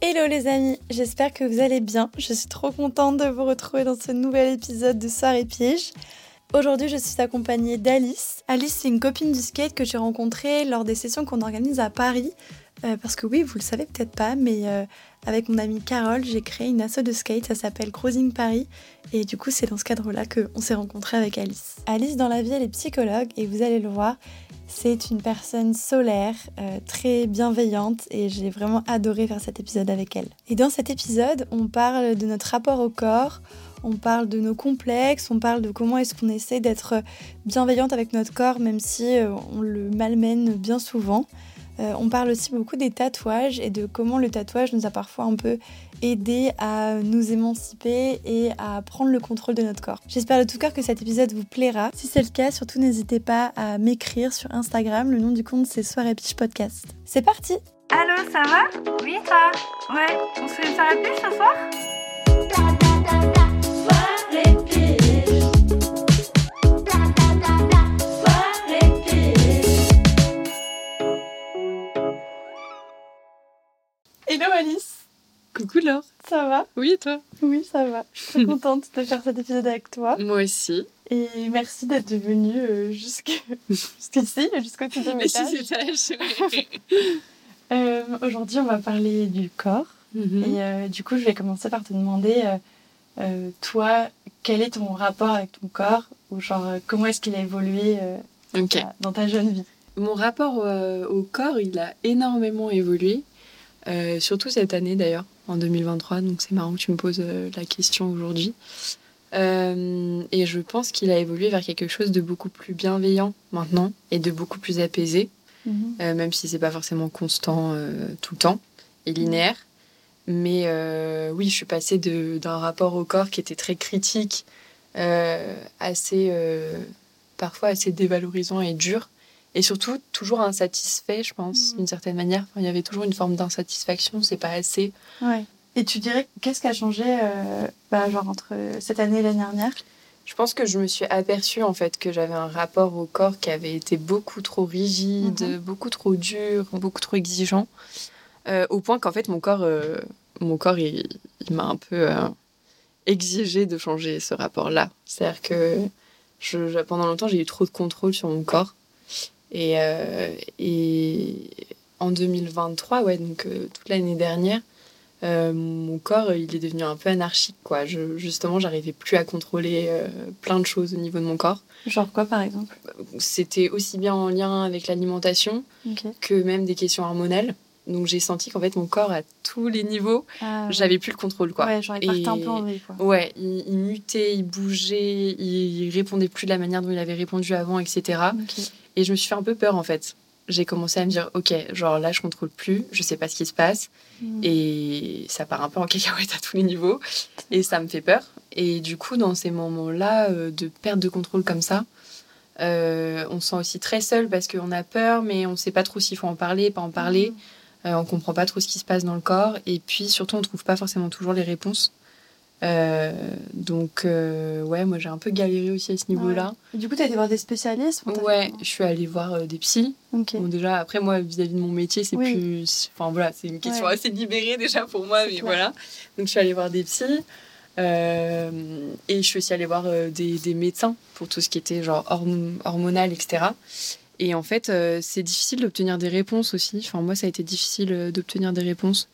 Hello les amis, j'espère que vous allez bien. Je suis trop contente de vous retrouver dans ce nouvel épisode de Soirée Piège. Aujourd'hui, je suis accompagnée d'Alice. Alice, c'est une copine du skate que j'ai rencontrée lors des sessions qu'on organise à Paris. Euh, parce que oui, vous le savez peut-être pas, mais euh, avec mon amie Carole, j'ai créé une asso de skate, ça s'appelle Cruising Paris. Et du coup, c'est dans ce cadre-là qu'on s'est rencontrés avec Alice. Alice, dans la vie, elle est psychologue et vous allez le voir, c'est une personne solaire, euh, très bienveillante et j'ai vraiment adoré faire cet épisode avec elle. Et dans cet épisode, on parle de notre rapport au corps, on parle de nos complexes, on parle de comment est-ce qu'on essaie d'être bienveillante avec notre corps même si on le malmène bien souvent. Euh, on parle aussi beaucoup des tatouages et de comment le tatouage nous a parfois un peu aidé à nous émanciper et à prendre le contrôle de notre corps. J'espère de tout cœur que cet épisode vous plaira. Si c'est le cas, surtout n'hésitez pas à m'écrire sur Instagram. Le nom du compte c'est Soirée Pitch Podcast. C'est parti Allô, ça va? Oui, toi Ouais, on se fait une soirée pitch ce soir? Hello Alice Coucou Laure. Ça va? Oui, et toi? Oui, ça va. Je suis très contente de faire cet épisode avec toi. Moi aussi. Et merci d'être venue euh, jusqu'ici, jusqu'au sixième Mais si étage. c'est Euh, Aujourd'hui, on va parler du corps. Mhm. Et euh, du coup, je vais commencer par te demander, euh, toi, quel est ton rapport avec ton corps Ou genre, comment est-ce qu'il a évolué dans, ta, jeune vie? Mon rapport au corps, il a énormément évolué. Euh, surtout cette année d'ailleurs, en 2023. Donc c'est marrant que tu me poses euh, la question aujourd'hui. Euh, et je pense qu'il a évolué vers quelque chose de beaucoup plus bienveillant maintenant et de beaucoup plus apaisé. Euh, même si c'est pas forcément constant tout le temps et linéaire. Mais oui, je suis passée d'un rapport au corps qui était très critique, assez parfois assez dévalorisant et dur, et surtout toujours insatisfait, je pense, Mhm. d'une certaine manière. Enfin, il y avait toujours une forme d'insatisfaction, c'est pas assez. Ouais. Et tu dirais, qu'est-ce qui a changé euh, bah, genre entre cette année et l'année dernière? Je pense que je me suis aperçue en fait que j'avais un rapport au corps qui avait été beaucoup trop rigide, Mhm. beaucoup trop dur, beaucoup trop exigeant, euh, au point qu'en fait mon corps, euh, mon corps, il, il m'a un peu exigé de changer ce rapport-là. C'est-à-dire que je- pendant longtemps j'ai eu trop de contrôle sur mon corps et, euh, et en 2023, ouais, donc euh, toute l'année dernière. euh, mon corps, il est devenu un peu anarchique, quoi. Je, justement, j'arrivais plus à contrôler plein de choses au niveau de mon corps. Genre quoi, par exemple? C'était aussi bien en lien avec l'alimentation que même des questions hormonales. Donc j'ai senti qu'en fait mon corps à tous les niveaux, Ah, ouais. j'avais plus le contrôle, quoi. Ouais, genre il partait un peu en vrille, quoi. Ouais, il, il mutait, il bougeait, il, il répondait plus de la manière dont il avait répondu avant, etc. Ok. Et je me suis fait un peu peur en fait. J'ai commencé à me dire, ok, genre là je contrôle plus, je sais pas ce qui se passe. Mm. Et ça part un peu en cacahuète à tous les niveaux. Et ça me fait peur. Et du coup, dans ces moments-là euh, de perte de contrôle comme ça, Euh, on se sent aussi très seul parce qu'on a peur, mais on ne sait pas trop s'il faut en parler, pas en parler. Mhm. Euh, on comprend pas trop ce qui se passe dans le corps. Et puis surtout, on trouve pas forcément toujours les réponses. Euh, donc, euh, ouais, moi j'ai un peu galéré aussi à ce niveau-là. Du coup, t'as été voir des spécialistes Ouais, je suis allée voir euh, des psys. Bon, déjà, après, moi, vis-à-vis de mon métier, c'est Oui. plus. Enfin, voilà, c'est une question Ouais. assez libérée déjà pour moi, mais clair. voilà. Donc, je suis allée voir des psys. et je suis aussi allée voir des, des médecins pour tout ce qui était genre horm- hormonal, etc. Et en fait, c'est difficile d'obtenir des réponses aussi. Enfin, moi, ça a été difficile d'obtenir des réponses.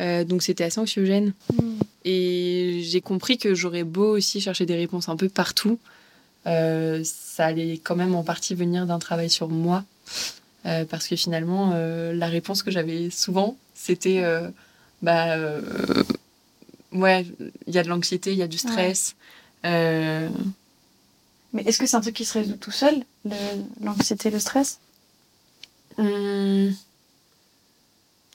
Euh, donc, c'était assez anxiogène. Mm. Et j'ai compris que j'aurais beau aussi chercher des réponses un peu partout, euh, ça allait quand même en partie venir d'un travail sur moi. Euh, parce que finalement, la réponse que j'avais souvent, c'était bah, ouais, il y a de l'anxiété, il y a du stress. Mais est-ce que c'est un truc qui se résout tout seul, l'anxiété, le stress? Hum,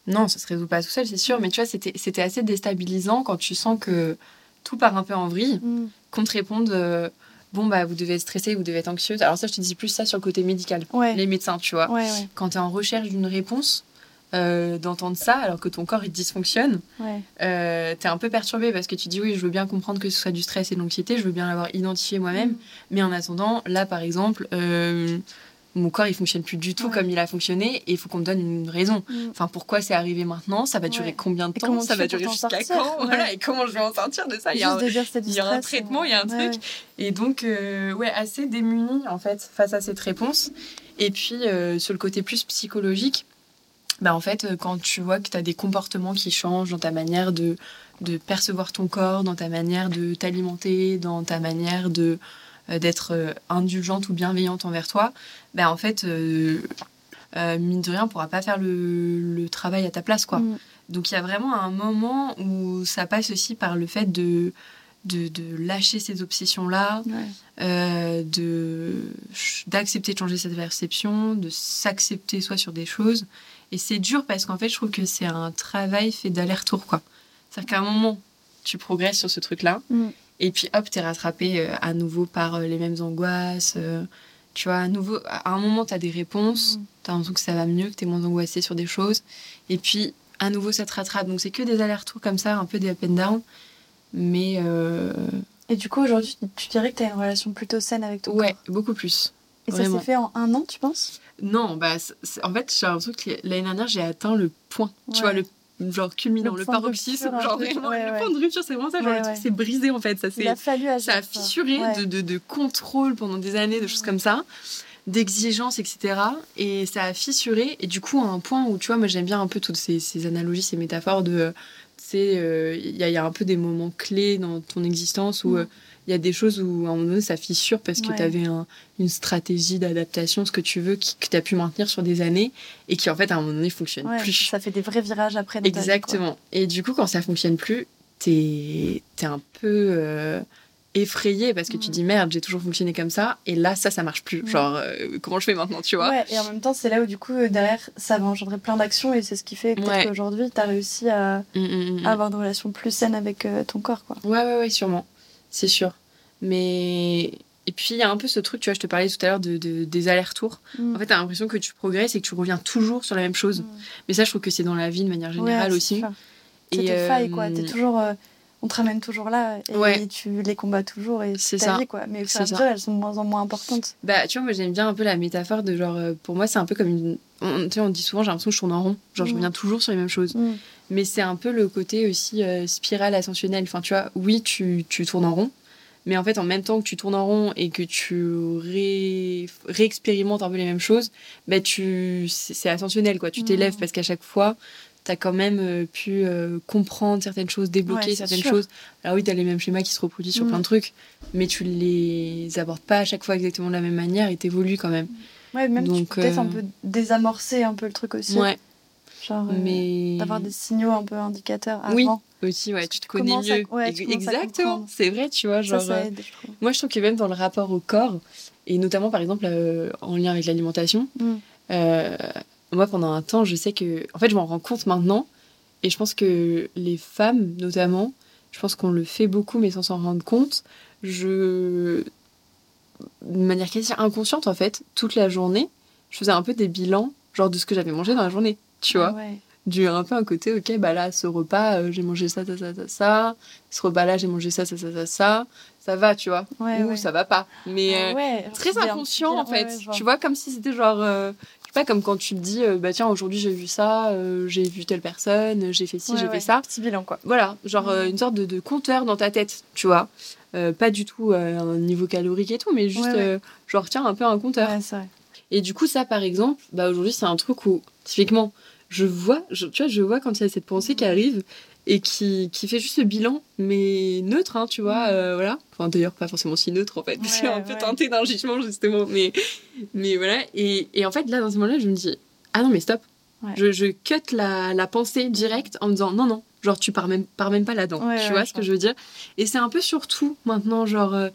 Non, ça se résout pas tout seul, c'est sûr. Mais tu vois, c'était c'était assez déstabilisant quand tu sens que tout part un peu en vrille. Mm. qu'on te réponde euh, bon bah vous devez être stressé vous devez être anxieuse alors ça je te dis plus ça sur le côté médical Ouais. les médecins tu vois Ouais, ouais, quand tu es en recherche d'une réponse euh, d'entendre ça alors que ton corps il dysfonctionne euh, t'es un peu perturbé parce que tu dis oui je veux bien comprendre que ce soit du stress et de l'anxiété je veux bien l'avoir identifié moi-même Mm. mais en attendant là par exemple euh, mon corps il fonctionne plus du tout Ouais. comme il a fonctionné et il faut qu'on me donne une raison Mm. Enfin, pourquoi c'est arrivé maintenant? Ça va durer Ouais. combien de temps? Ça va durer jusqu'à quand? Ouais. Voilà, et comment je vais en sortir de ça? Il y a un- de dire c'était du il y a un stress, traitement, il y a un truc. Et donc, euh, ouais, assez démunie en fait face à cette réponse. Et puis, euh, sur le côté plus psychologique, bah, en fait, euh, quand tu vois que tu as des comportements qui changent dans ta manière de, de percevoir ton corps, dans ta manière de t'alimenter, dans ta manière de d'être euh, indulgente ou bienveillante envers toi, bah, en fait, euh, euh, mine de rien, on pourra pas faire le, le travail à ta place, quoi. Mm. Donc il y a vraiment un moment où ça passe aussi par le fait de, de, de lâcher ces obsessions-là, Ouais. euh, de d'accepter de changer cette perception, de s'accepter soi sur des choses. Et c'est dur parce qu'en fait, je trouve que c'est un travail fait d'aller-retour, quoi. C'est-à-dire qu'à un moment, tu progresses sur ce truc-là, Mm. Et puis hop, t'es rattrapé euh, à nouveau par euh, les mêmes angoisses. euh, tu vois, à nouveau, à un moment, t'as des réponses, Mm. t'as l'impression que ça va mieux, que t'es moins angoissé sur des choses, et puis à nouveau, ça te rattrape. Donc c'est que des allers-retours comme ça, un peu des up and down. Mais euh, Et du coup, aujourd'hui, tu- dirais que tu as une relation plutôt saine avec ton ouais, corps. beaucoup plus. Et ça s'est fait en un an, tu penses? Non, bah, en fait, j'ai l'impression que l'année dernière, j'ai atteint le point. Tu vois, le genre culminant, Le le, paroxysme. Genre peu, vraiment, ouais, le point de rupture, c'est vraiment ça. Genre, Ouais, le truc s'est brisé, en fait. Ça, s'est- ça a ça. fissuré de, de, de contrôle pendant des années, de choses comme ça, d'exigence, etc. Et ça a fissuré. Et du coup, à un point où, tu vois, moi, j'aime bien un peu toutes ces, ces analogies, ces métaphores de. Tu sais, euh, il y, a- il y a un peu des moments clés dans ton existence où Mm. Il y a des choses où, à un moment donné, ça fissure parce que Ouais. tu avais une stratégie d'adaptation, ce que tu veux, qui- que tu as pu maintenir sur des années et qui, en fait, à un moment donné, fonctionne Ouais, plus. ça fait des vrais virages après. dans ta vie, quoi. Exactement. Et du coup, quand ça fonctionne plus, t'es es un peu euh, effrayé parce que tu Mm. dis merde, j'ai toujours fonctionné comme ça, et là, ça, ça marche plus. Ouais. Genre, euh, comment je fais maintenant, tu vois? Ouais, et en même temps, c'est là où du coup, euh, derrière, ça va engendrer plein d'actions et c'est ce qui fait Ouais. qu'aujourd'hui, tu as réussi à Mm, mm, mm. à avoir une relation plus saine avec euh, ton corps, quoi. Ouais, ouais, ouais, sûrement. C'est sûr. Mais. Et puis, il y a un peu ce truc, tu vois, je te parlais tout à l'heure de, de- des allers-retours. Mm. En fait, t'as l'impression que tu progresses et que tu reviens toujours sur la même chose. Mm. Mais ça, je trouve que c'est dans la vie de manière générale Ouais, aussi. c'est tes euh, failles, quoi. T'es toujours, euh, on te ramène toujours là et Ouais. tu les combats toujours et C'est ta ça. vie, quoi. Mais au fur C'est et à ça. mesure, elles sont de moins en moins importantes. Bah, tu vois, moi j'aime bien un peu la métaphore de genre, euh, pour moi c'est un peu comme une. On, tu sais, on dit souvent, j'ai l'impression que je tourne en rond. Genre, je Mm. reviens toujours sur les mêmes choses. Mais c'est un peu le côté aussi euh, spirale ascensionnelle. Enfin, tu vois, oui, tu, tu tournes en rond. Mais en fait, en même temps que tu tournes en rond et que tu ré, réexpérimentes un peu les mêmes choses, bah, tu, c'est ascensionnel, quoi. Tu t'élèves parce qu'à chaque fois, t'as quand même euh, pu euh, comprendre certaines choses, débloquer Ouais, certaines sûr. choses. Alors oui, t'as les mêmes schémas qui se reproduisent sur Mm. plein de trucs, mais tu les abordes pas à chaque fois exactement de la même manière et t'évolues quand même. Ouais, même tu Donc, peux peut-être euh, un peu désamorcer un peu le truc aussi. Ouais, Genre, euh, d'avoir des signaux un peu indicateurs avant. Oui, aussi, ouais, tu te connais mieux. ouais, tu Exactement, c'est vrai, tu vois, genre. ça euh, aide, je. Moi, je trouve que même dans le rapport au corps, et notamment par exemple euh, en lien avec l'alimentation, Mm. moi pendant un temps, je sais que. En fait, je m'en rends compte maintenant, et je pense que les femmes, notamment, je pense qu'on le fait beaucoup, mais sans s'en rendre compte. Je. de manière quasi inconsciente, en fait, toute la journée, je faisais un peu des bilans, genre de ce que j'avais mangé dans la journée, tu vois. Ah ouais. Du un peu un côté, ok, bah là, ce repas, euh, j'ai mangé ça, ça, ça, ça, ça. Ce repas-là, j'ai mangé ça, ça, ça, ça, ça. Ça va, tu vois. Ouais, Ou ouais. ça va pas. Mais euh, très inconscient, bien, en fait. tu vois, comme si c'était genre. euh, pas, comme quand tu te dis, euh, bah tiens, aujourd'hui j'ai vu ça, euh, j'ai vu telle personne, j'ai fait ci, Ouais, j'ai ouais, fait ça. Petit bilan, quoi. Voilà, genre euh, une sorte de, de compteur dans ta tête, tu vois. Pas du tout un niveau calorique et tout, mais juste, genre, tiens, un peu un compteur. Et du coup, ça, par exemple, bah, aujourd'hui, c'est un truc où, typiquement, je vois, je, tu vois, je vois quand il y a cette pensée qui arrive et qui, qui fait juste le bilan, mais neutre, hein, tu vois, euh, voilà. Enfin, d'ailleurs, pas forcément si neutre, en fait, parce que Ouais, un peu teinté d'un jugement, justement, mais, mais voilà. Et, et en fait, là, dans ce moment-là, je me dis, ah non, mais stop. Ouais. Je, je cut la, la pensée directe en me disant, non, non, genre, tu pars même, pars même pas là-dedans. Ouais, tu ouais, vois ce que je veux dire? Et c'est un peu surtout maintenant, genre, euh,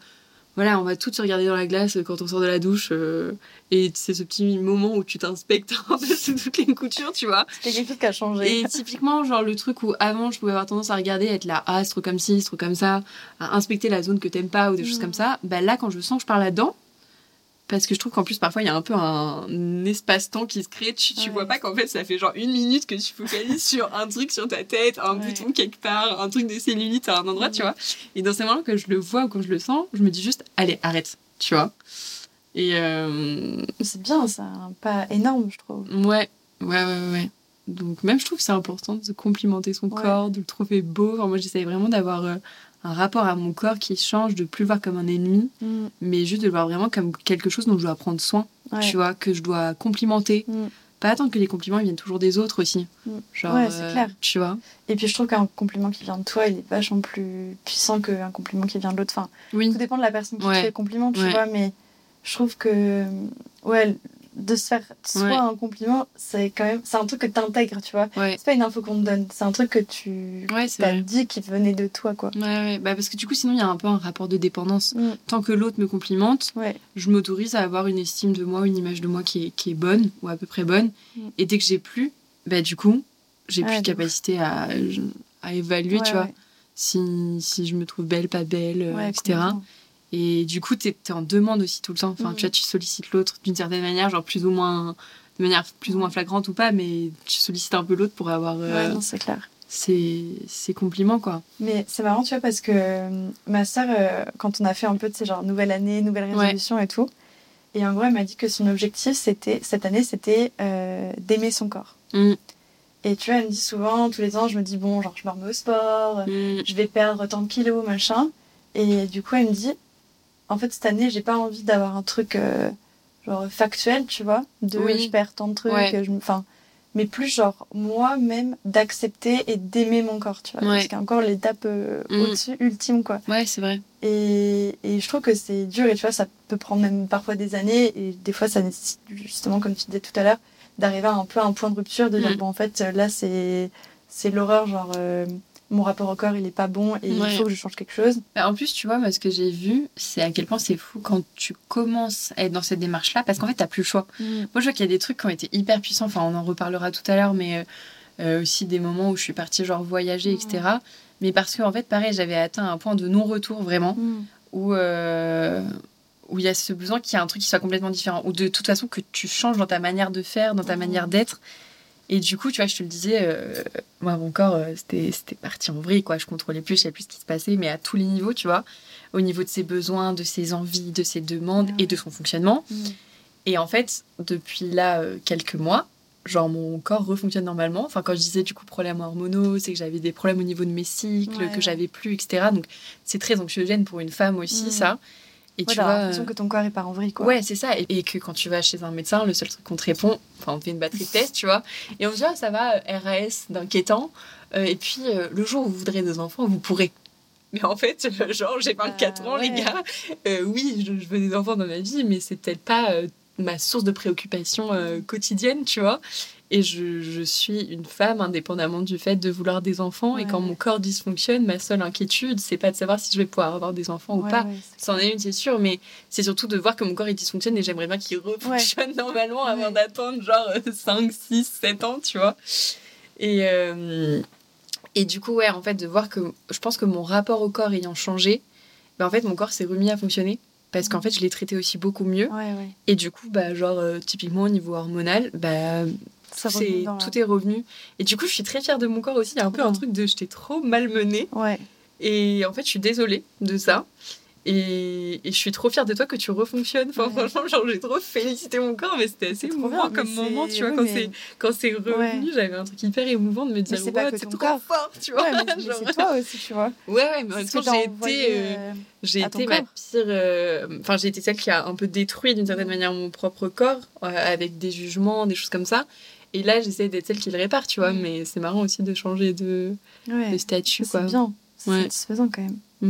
voilà, on va toutes se regarder dans la glace quand on sort de la douche. euh, et c'est ce petit moment où tu t'inspectes sous toutes les coutures, tu vois. C'est quelque chose qui a changé. Et typiquement, genre le truc où avant je pouvais avoir tendance à regarder, être là, ah, c'est trop comme ci, c'est trop comme ça, à inspecter la zone que t'aimes pas ou des choses Mm. comme ça, bah là, quand je sens que je pars là-dedans, parce que je trouve qu'en plus, parfois, il y a un peu un espace-temps qui se crée. Tu, tu Ouais. vois pas qu'en fait, ça fait genre une minute que tu focalises sur un truc sur ta tête, un Ouais. bouton quelque part, un truc de cellulite à un endroit, Mhm. tu vois. Et dans ces moments que je le vois ou quand je le sens, je me dis juste, allez, arrête, tu vois. Et euh, C'est bien, c'est un pas énorme, je trouve. Ouais, ouais, ouais, ouais. Donc même je trouve que c'est important de complimenter son Ouais. corps, de le trouver beau. Enfin, moi j'essaye vraiment d'avoir euh, un rapport à mon corps qui change, de plus le voir comme un ennemi, Mm. mais juste de le voir vraiment comme quelque chose dont je dois prendre soin, Ouais. tu vois, que je dois complimenter. Mm. Pas attendre que les compliments ils viennent toujours des autres aussi. Mm. Genre, Ouais, c'est euh, clair. Tu vois Et puis je trouve qu'un compliment qui vient de toi, il est vachement plus puissant qu'un compliment qui vient de l'autre. Enfin, Oui. tout dépend de la personne qui Ouais. te fait le compliment, tu vois, mais je trouve que ouais, de se faire soi Ouais. un compliment, c'est quand même c'est un truc que t'intègres, tu vois. Ouais, C'est pas une info qu'on te donne, c'est un truc que tu ouais c'est t'as dit qui venait de toi, quoi. Ouais, ouais. Bah, parce que du coup, sinon, il y a un peu un rapport de dépendance. Mm. Tant que l'autre me complimente, je m'autorise à avoir une estime de moi, une image de moi qui est, qui est bonne, ou à peu près bonne. Mm. Et dès que j'ai plus, bah du coup, j'ai plus de capacité à, à évaluer, tu vois, si, si je me trouve belle, pas belle, euh, etc. Et du coup, t'es es en demande aussi tout le temps. Enfin, Mm. tu vois, tu sollicites l'autre d'une certaine manière, genre plus ou moins, de manière plus ou moins flagrante ou pas, mais tu sollicites un peu l'autre pour avoir euh, Ouais, non, c'est clair. ses compliments, quoi. Mais c'est marrant, tu vois, parce que euh, ma sœur, euh, quand on a fait un peu de ces genre nouvelle année, nouvelle Ouais. résolution et tout, et en gros, elle m'a dit que son objectif, c'était cette année, c'était euh, d'aimer son corps. Mm. Et tu vois, elle me dit souvent, tous les ans, je me dis, bon, genre, je me remets au sport, Mm. je vais perdre tant de kilos, machin. Et du coup, elle me dit, en fait, cette année, j'ai pas envie d'avoir un truc, euh, genre, factuel, tu vois, de Oui. je perds tant de trucs, Ouais. je enfin, mais plus genre, moi-même, d'accepter et d'aimer mon corps, tu vois. Ouais. Parce qu'il y a encore l'étape euh, Mm. au-dessus, ultime, quoi. Ouais, c'est vrai. Et, et je trouve que c'est dur, et tu vois, ça peut prendre même parfois des années, et des fois, ça nécessite, justement, comme tu disais tout à l'heure, d'arriver à un peu à un point de rupture, de dire, Mm. bon, en fait, là, c'est c'est l'horreur, genre, euh, mon rapport au corps, il est pas bon, et Ouais. il faut que je change quelque chose. Bah, en plus, tu vois, moi, ce que j'ai vu, c'est à quel point c'est fou quand tu commences à être dans cette démarche-là, parce qu'en fait, t'as plus le choix. Moi, je vois qu'il y a des trucs qui ont été hyper puissants. Enfin, on en reparlera tout à l'heure, mais euh, euh, aussi des moments où je suis partie, genre, voyager, etc. Mais parce que, en fait, pareil, j'avais atteint un point de non-retour, vraiment, Mm. où euh, où il y a ce besoin qu'il y a un truc qui soit complètement différent, ou de toute façon que tu changes dans ta manière de faire, dans ta manière d'être. Et du coup, tu vois, je te le disais, euh, moi, mon corps, euh, c'était c'était parti en vrille, quoi. Je contrôlais plus, je savais plus ce qui se passait, mais à tous les niveaux, tu vois. Au niveau de ses besoins, de ses envies, de ses demandes et de son fonctionnement. Mm. Et en fait, depuis là, euh, quelques mois, genre mon corps refonctionne normalement. Enfin, quand je disais du coup problèmes hormonaux, c'est que j'avais des problèmes au niveau de mes cycles, Ouais, que j'avais plus, etc. Donc c'est très anxiogène pour une femme aussi, Mm. ça. Et Ouais, tu t'as vois. l'impression euh, que ton corps est pas en vrille, quoi. Ouais, c'est ça. Et, et que quand tu vas chez un médecin, le seul truc qu'on te répond, enfin, on te fait une batterie de tests, tu vois. Et on se dit, ah, ça va, euh, RAS d'inquiétant. Euh, et puis, euh, le jour où vous voudrez des enfants, vous pourrez. Mais en fait, euh, genre, j'ai 24 Bah, ans, les gars. Euh, oui, je, je veux des enfants dans ma vie, mais c'est peut-être pas euh, ma source de préoccupation euh, quotidienne, tu vois. Et je, je suis une femme indépendamment du fait de vouloir des enfants. Et Ouais. quand mon corps dysfonctionne, ma seule inquiétude, c'est pas de savoir si je vais pouvoir avoir des enfants ou pas. C'en est une, c'est sûr, mais c'est surtout de voir que mon corps il dysfonctionne et j'aimerais bien qu'il refonctionne normalement avant d'attendre genre euh, 5, 6, 7 ans, tu vois. Et, euh, et du coup, ouais, en fait, de voir que je pense que mon rapport au corps ayant changé, ben, en fait, mon corps s'est remis à fonctionner parce qu'en fait, je l'ai traité aussi beaucoup mieux. Ouais, ouais. Et du coup, bah, genre, euh, typiquement au niveau hormonal, bah, Revient dans- tout est revenu. Et du coup, je suis très fière de mon corps aussi. Il y a un peu un truc de j'étais trop malmenée. Ouais. Et en fait, je suis désolée de ça. Et, et je suis trop fière de toi que tu refonctionnes. Enfin, Ouais. franchement, genre, j'ai trop félicité mon corps, mais c'était assez émouvant comme moment, tu vois, ouais, quand mais- c'est quand c'est revenu, Ouais. j'avais un truc hyper émouvant de me dire, c'est ton trop corps. fort, tu vois. Ouais, mais, mais genre. c'est toi aussi, tu vois. Ouais, ouais, mais en même temps, j'ai été, euh, euh, j'ai été ma corps. pire. euh, Enfin, j'ai été celle qui a un peu détruit d'une certaine manière mon propre corps euh, avec des jugements, des choses comme ça. Et là, j'essaie d'être celle qui le répare, tu vois. Mm. Mais c'est marrant aussi de changer de, Ouais. de statut, quoi. C'est bien. C'est Ouais. satisfaisant quand même. Mm,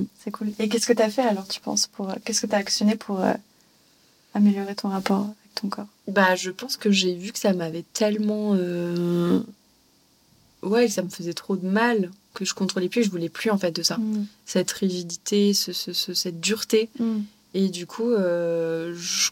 mm. C'est cool. Et qu'est-ce que t'as fait alors, tu penses pour euh, Qu'est-ce que t'as actionné pour euh, améliorer ton rapport avec ton corps? Bah, je pense que j'ai vu que ça m'avait tellement. euh, Ouais, que ça me faisait trop de mal que je contrôlais plus. Je voulais plus en fait de ça. Mm. Cette rigidité, ce, ce- ce- cette dureté. Mm. Et du coup, euh, je,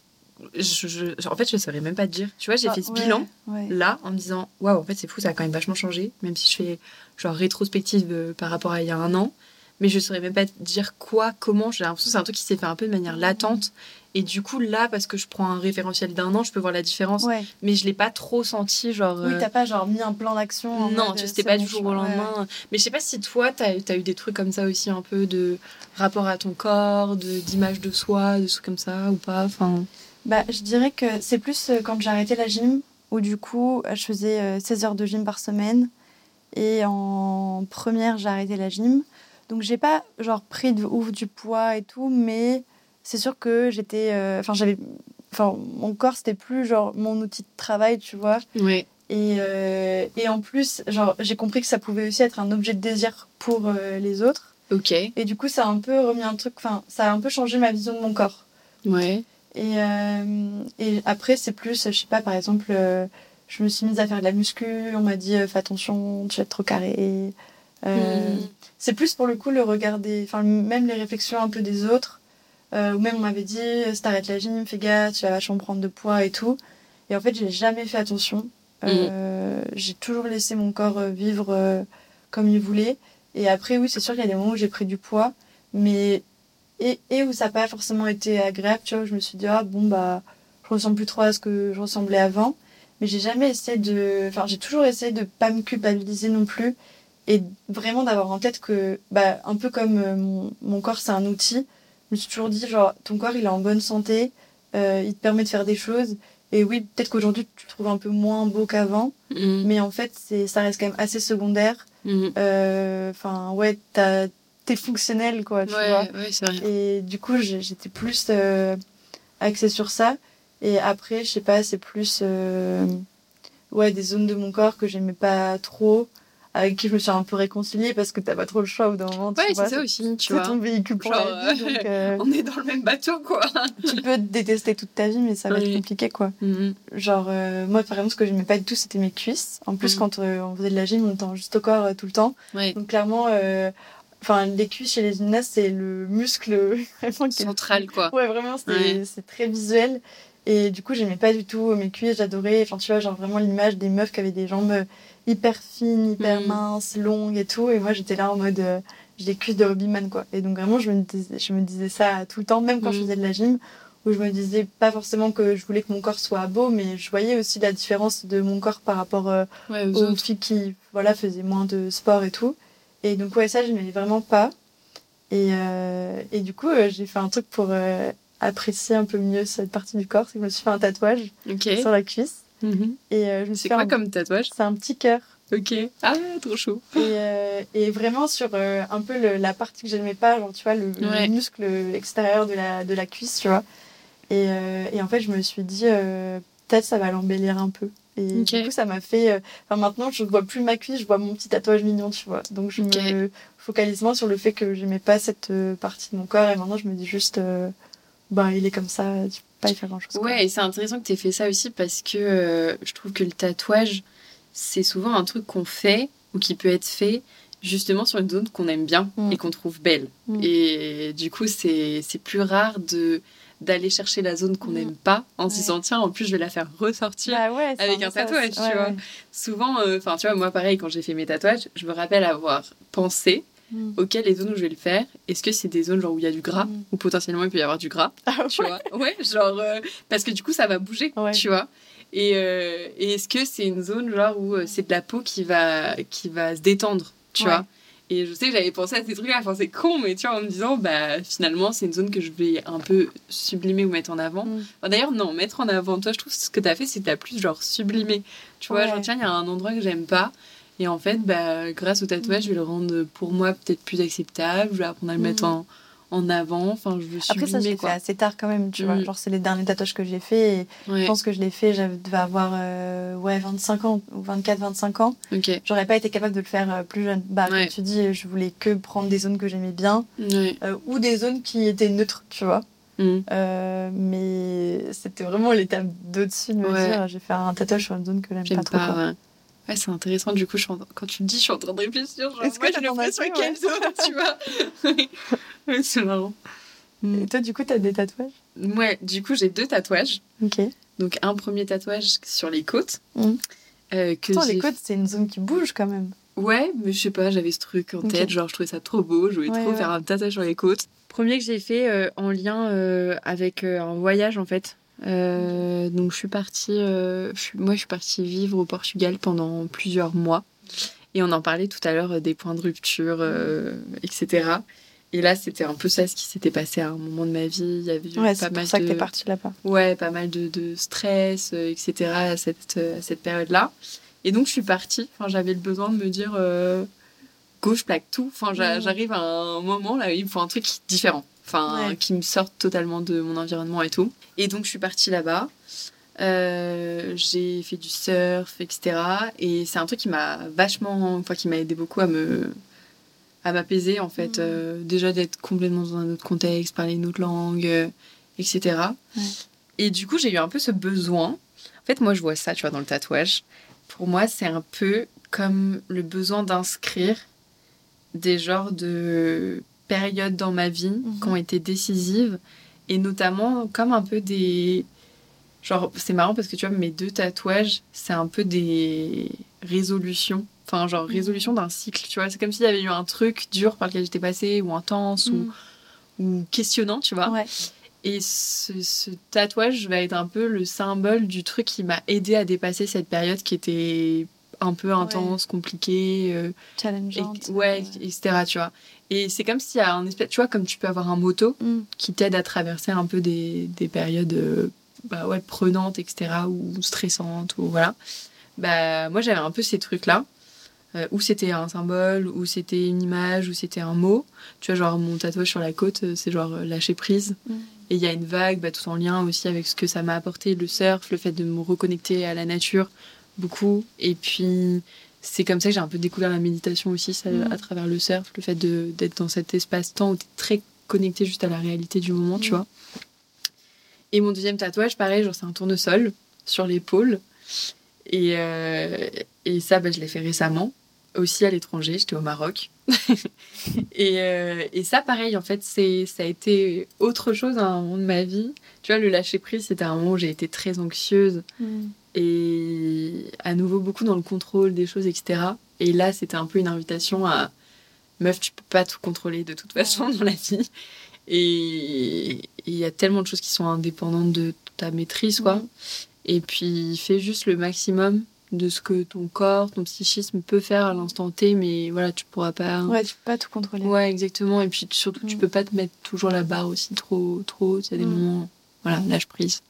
je- je- en fait, je saurais même pas te dire. Tu vois, j'ai Ah, fait ce ouais, bilan ouais. là en me disant waouh, en fait, c'est fou, ça a quand même vachement changé. Même si je fais genre rétrospective euh, par rapport à il y a un an. Mais je saurais même pas te dire quoi, comment. J'ai l'impression que c'est un truc qui s'est fait un peu de manière latente. Et du coup, là, parce que je prends un référentiel d'un an, je peux voir la différence. Ouais. Mais je l'ai pas trop senti, genre. Oui, euh, t'as pas genre mis un plan d'action. non, tu euh, sais, c'était c'est pas du jour au ouais. lendemain. Mais je sais pas si toi, t'as as eu des trucs comme ça aussi, un peu de rapport à ton corps, de- d'image de, soi, de trucs comme ça, ou pas. Enfin, Bah, je dirais que c'est plus euh, quand j'ai arrêté la gym, où du coup, euh, je faisais euh, 16 heures de gym par semaine. Et en première, j'ai arrêté la gym. Donc, j'ai pas genre pris de ouf du poids et tout, mais c'est sûr que j'étais. euh, Enfin, j'avais. Enfin, mon corps, c'était plus genre mon outil de travail, tu vois. ouais. Et, euh, et en plus, genre, j'ai compris que ça pouvait aussi être un objet de désir pour euh, les autres. Ok. Et du coup, ça a un peu remis un truc. Enfin, ça a un peu changé ma vision de mon corps. Ouais. Et, euh, et après, c'est plus, je sais pas, par exemple, euh, je me suis mise à faire de la muscu, on m'a dit, euh, fais attention, tu vas être trop carré. Euh, Mm. C'est plus pour le coup le regarder, enfin, même les réflexions un peu des autres. Euh, ou même on m'avait dit, si t'arrêtes la gym, fais gaffe, tu vas vachement prendre de poids et tout. Et en fait, j'ai jamais fait attention. Euh, J'ai toujours laissé mon corps vivre euh, comme il voulait. Et après, oui, c'est sûr qu'il y a des moments où j'ai pris du poids, mais et, et où ça n'a pas forcément été agréable, tu vois, je me suis dit, ah bon, bah, je ressemble plus trop à ce que je ressemblais avant. Mais j'ai jamais essayé de. Enfin, j'ai toujours essayé de pas me culpabiliser non plus. Et vraiment d'avoir en tête que, bah, un peu comme euh, mon, mon corps, c'est un outil, je me suis toujours dit, genre, ton corps, il est en bonne santé, euh, il te permet de faire des choses. Et oui, peut-être qu'aujourd'hui, tu te trouves un peu moins beau qu'avant, Mm. mais en fait, c'est, ça reste quand même assez secondaire. Mm. Euh, Enfin, ouais, t'as- t'es fonctionnel, quoi, tu vois. Ouais, ouais, c'est vrai. Et du coup, j'étais plus euh, axée sur ça. Et après, je sais pas, c'est plus euh, ouais, des zones de mon corps que j'aimais pas trop, avec qui je me suis un peu réconciliée parce que t'as pas trop le choix au bout d'un moment. Ouais, vois, c'est ça aussi, tu C'est vois. ton véhicule pour Genre, la vie, donc euh, On est dans le même bateau, quoi. tu peux te détester toute ta vie, mais ça va Oui. être compliqué, quoi. Mm. Genre, euh, moi, par exemple, ce que j'aimais pas du tout, c'était mes cuisses. En plus, Mhm. quand euh, on faisait de la gym, on était en juste au corps euh, tout le temps. Ouais. Donc, clairement, euh, enfin, les cuisses chez les gymnastes, c'est le muscle vraiment qui est Central, quoi. Ouais, vraiment, c'est Ouais. c'est très visuel. Et du coup, j'aimais pas du tout mes cuisses, j'adorais. Enfin, tu vois, genre vraiment l'image des meufs qui avaient des jambes hyper fines, hyper Mhm. minces, longues et tout. Et moi, j'étais là en mode, euh, j'ai des cuisses de rugbyman, quoi. Et donc, vraiment, je me disais, je me disais ça tout le temps, même quand je Mhm. faisais de la gym, où je me disais pas forcément que je voulais que mon corps soit beau, mais je voyais aussi la différence de mon corps par rapport euh, Ouais, aux aux filles qui voilà, faisaient moins de sport et tout. Et donc, ouais, ça, je n'aimais vraiment pas. Et, euh, et du coup, euh, j'ai fait un truc pour euh, apprécier un peu mieux cette partie du corps. C'est que je me suis fait un tatouage sur la cuisse. Mhm. Et je me suis C'est quoi un- comme tatouage? C'est un petit cœur. Ok. Ah, trop chaud. Et, et vraiment sur un peu le- la partie que j'aimais pas, genre, tu vois, le, le muscle extérieur de la, de la cuisse, tu vois. Et, et en fait, je me suis dit, peut-être ça va l'embellir un peu. Et du coup, ça m'a fait. euh, Enfin, maintenant, je ne vois plus ma cuisse, je vois mon petit tatouage mignon, tu vois. Donc, je me focalise moins sur le fait que j'aimais pas cette euh, partie de mon corps. Et maintenant, je me dis juste, euh, bah, il est comme ça, tu peux pas y faire grand-chose. quoi. Ouais, et c'est intéressant que tu aies fait ça aussi parce que euh, je trouve que le tatouage, c'est souvent un truc qu'on fait ou qui peut être fait justement sur une zone qu'on aime bien Mm. et qu'on trouve belle. Mm. Et du coup, c'est c'est plus rare de d'aller chercher la zone qu'on Mm. n'aime pas en se Ouais. disant tiens en plus je vais la faire ressortir Bah ouais, avec un tatouage, tu vois. souvent enfin tu vois moi pareil quand j'ai fait mes tatouages je me rappelle avoir pensé mm. ok, les zones où je vais le faire, est-ce que c'est des zones genre où il y a du gras, mm. ou potentiellement il peut y avoir du gras, ah, tu vois Ouais, genre, euh, parce que du coup ça va bouger, tu vois. Et, euh, et est-ce que c'est une zone genre où euh, c'est de la peau qui va, qui va se détendre, tu vois et je sais que j'avais pensé à ces trucs-là, enfin c'est con, mais tu vois, en me disant, bah finalement, c'est une zone que je vais un peu sublimer ou mettre en avant. Mm. D'ailleurs, non, mettre en avant, toi, je trouve que ce que tu as fait, c'est que tu as plus genre sublimé. Tu vois, genre, tiens, il y a un endroit que j'aime pas. Et en fait, bah, grâce au tatouage, je vais le rendre pour moi peut-être plus acceptable. Je vais apprendre à le mettre mm. en, en avant. Enfin, je veux Après, ça, je l'ai fait assez tard quand même, tu vois. Mm. Genre, c'est les derniers tatouages que j'ai fait. Et Je pense que je l'ai fait, j'avais devais avoir euh, ouais, 25 ans ou 24, 25 ans. Okay. J'aurais pas été capable de le faire euh, plus jeune. Bah, comme tu dis, je voulais que prendre des zones que j'aimais bien euh, ou des zones qui étaient neutres, tu vois. Mm. mais c'était vraiment l'étape d'au-dessus de me dire j'ai fait un tatouage sur une zone que j'aime pas, trop. Ouais, c'est intéressant. Du coup, je quand tu me dis, je suis en train de réfléchir. Est-ce que j'ai l'impression quelle zone, tu vois c'est marrant. Et toi, du coup, tu as des tatouages? Ouais, du coup, j'ai deux tatouages. Ok. Donc, un premier tatouage sur les côtes. Mmh. Euh, que les côtes, c'est une zone qui bouge quand même. Ouais, mais je sais pas, j'avais ce truc en tête, genre je trouvais ça trop beau, je voulais trop faire un tatouage sur les côtes. Premier que j'ai fait euh, en lien euh, avec un voyage en fait. Donc je suis partie, moi je suis partie vivre au Portugal pendant plusieurs mois. Et on en parlait tout à l'heure des points de rupture, etc. Et là, c'était un peu ça ce qui s'était passé à un moment de ma vie. Il y avait ouais, pas mal ça de... que t'es partie là-bas. Ouais, pas mal de, de stress, euh, etc. à cette, à cette période-là. Et donc, je suis partie. Enfin, j'avais le besoin de me dire, euh, go, je plaque tout. Enfin, mm. j'arrive à un moment là où il me faut un truc différent. Enfin, qui me sorte totalement de mon environnement et tout. Et donc, je suis partie là-bas. Euh, j'ai fait du surf, etc. Et c'est un truc qui m'a vachement, enfin, qui m'a aidé beaucoup à me à m'apaiser en fait. Mm. Euh, déjà d'être complètement dans un autre contexte, parler une autre langue, euh, etc. Et du coup, j'ai eu un peu ce besoin. En fait, moi, je vois ça, tu vois, dans le tatouage. Pour moi, c'est un peu comme le besoin d'inscrire des genres de périodes dans ma vie mm-hmm. qui ont été décisives et notamment comme un peu des genre c'est marrant parce que tu vois mes deux tatouages c'est un peu des résolutions Enfin, genre mm. résolution d'un cycle, tu vois. C'est comme s'il y avait eu un truc dur par lequel j'étais passée, ou intense, ou, mm. ou questionnant, tu vois. Et ce, tatouage va être un peu le symbole du truc qui m'a aidé à dépasser cette période qui était un peu intense, compliquée. Euh, Challengeante. ouais, etc., tu vois. Et c'est comme s'il y a un espèce, tu vois, comme tu peux avoir un moto mm. qui t'aide à traverser un peu des, des périodes euh, bah ouais, prenantes, etc., ou stressantes, ou voilà. Bah, moi, j'avais un peu ces trucs-là. Euh, où c'était un symbole, ou c'était une image, ou c'était un mot. Tu vois, genre mon tatouage sur la côte, c'est genre lâcher prise. Mm. Et il y a une vague, bah, tout en lien aussi avec ce que ça m'a apporté, le surf, le fait de me reconnecter à la nature, beaucoup. Et puis, c'est comme ça que j'ai un peu découvert la méditation aussi, mm. à travers le surf, le fait d'être dans cet espace-temps où tu es très connecté juste à la réalité du moment, tu mm. vois. Et mon deuxième tatouage, pareil, genre c'est un tournesol sur l'épaule. Et, et ça, bah, je l'ai fait récemment aussi à l'étranger, j'étais au Maroc. et, euh, et, ça, pareil, en fait, c'est ça a été autre chose à un moment de ma vie. Tu vois, le lâcher prise, c'était un moment où j'ai été très anxieuse mm. Et à nouveau beaucoup dans le contrôle des choses, etc. Et là, c'était un peu une invitation à meuf, tu peux pas tout contrôler de toute façon dans la vie. Et il y a tellement de choses qui sont indépendantes de ta maîtrise, quoi. Et puis, fais juste le maximum de ce que ton corps, ton psychisme peut faire à l'instant T, mais voilà, tu pourras pas. Ouais, tu peux pas tout contrôler. Ouais, exactement. Et puis surtout, tu mm. peux pas te mettre toujours la barre aussi trop, trop haute. Il y a des mm. moments, voilà, lâche prise.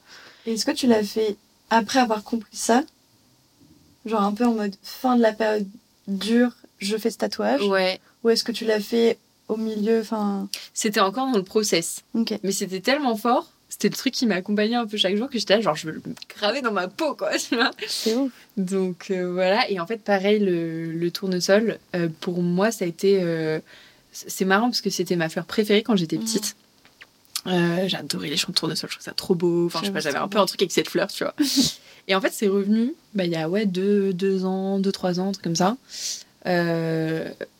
Est-ce que tu l'as fait après avoir compris ça Genre un peu en mode fin de la période dure, je fais ce tatouage Ouais. Ou est-ce que tu l'as fait au milieu enfin C'était encore dans le process. Ok. Mais c'était tellement fort c'était le truc qui m'accompagnait un peu chaque jour que j'étais là, genre, je veux le graver dans ma peau, quoi. C'est ouf. Donc euh, voilà, et en fait, pareil, le, le tournesol, euh, pour moi, ça a été. Euh, c'est marrant parce que c'était ma fleur préférée quand j'étais petite. Mm. J'adorais les champs de tournesol, je trouvais ça trop beau. Enfin, je sais pas, j'avais un peu un truc avec cette fleur, tu vois. et en fait, c'est revenu, bah, il y a ouais, deux, deux ans, deux, trois ans, un truc comme ça.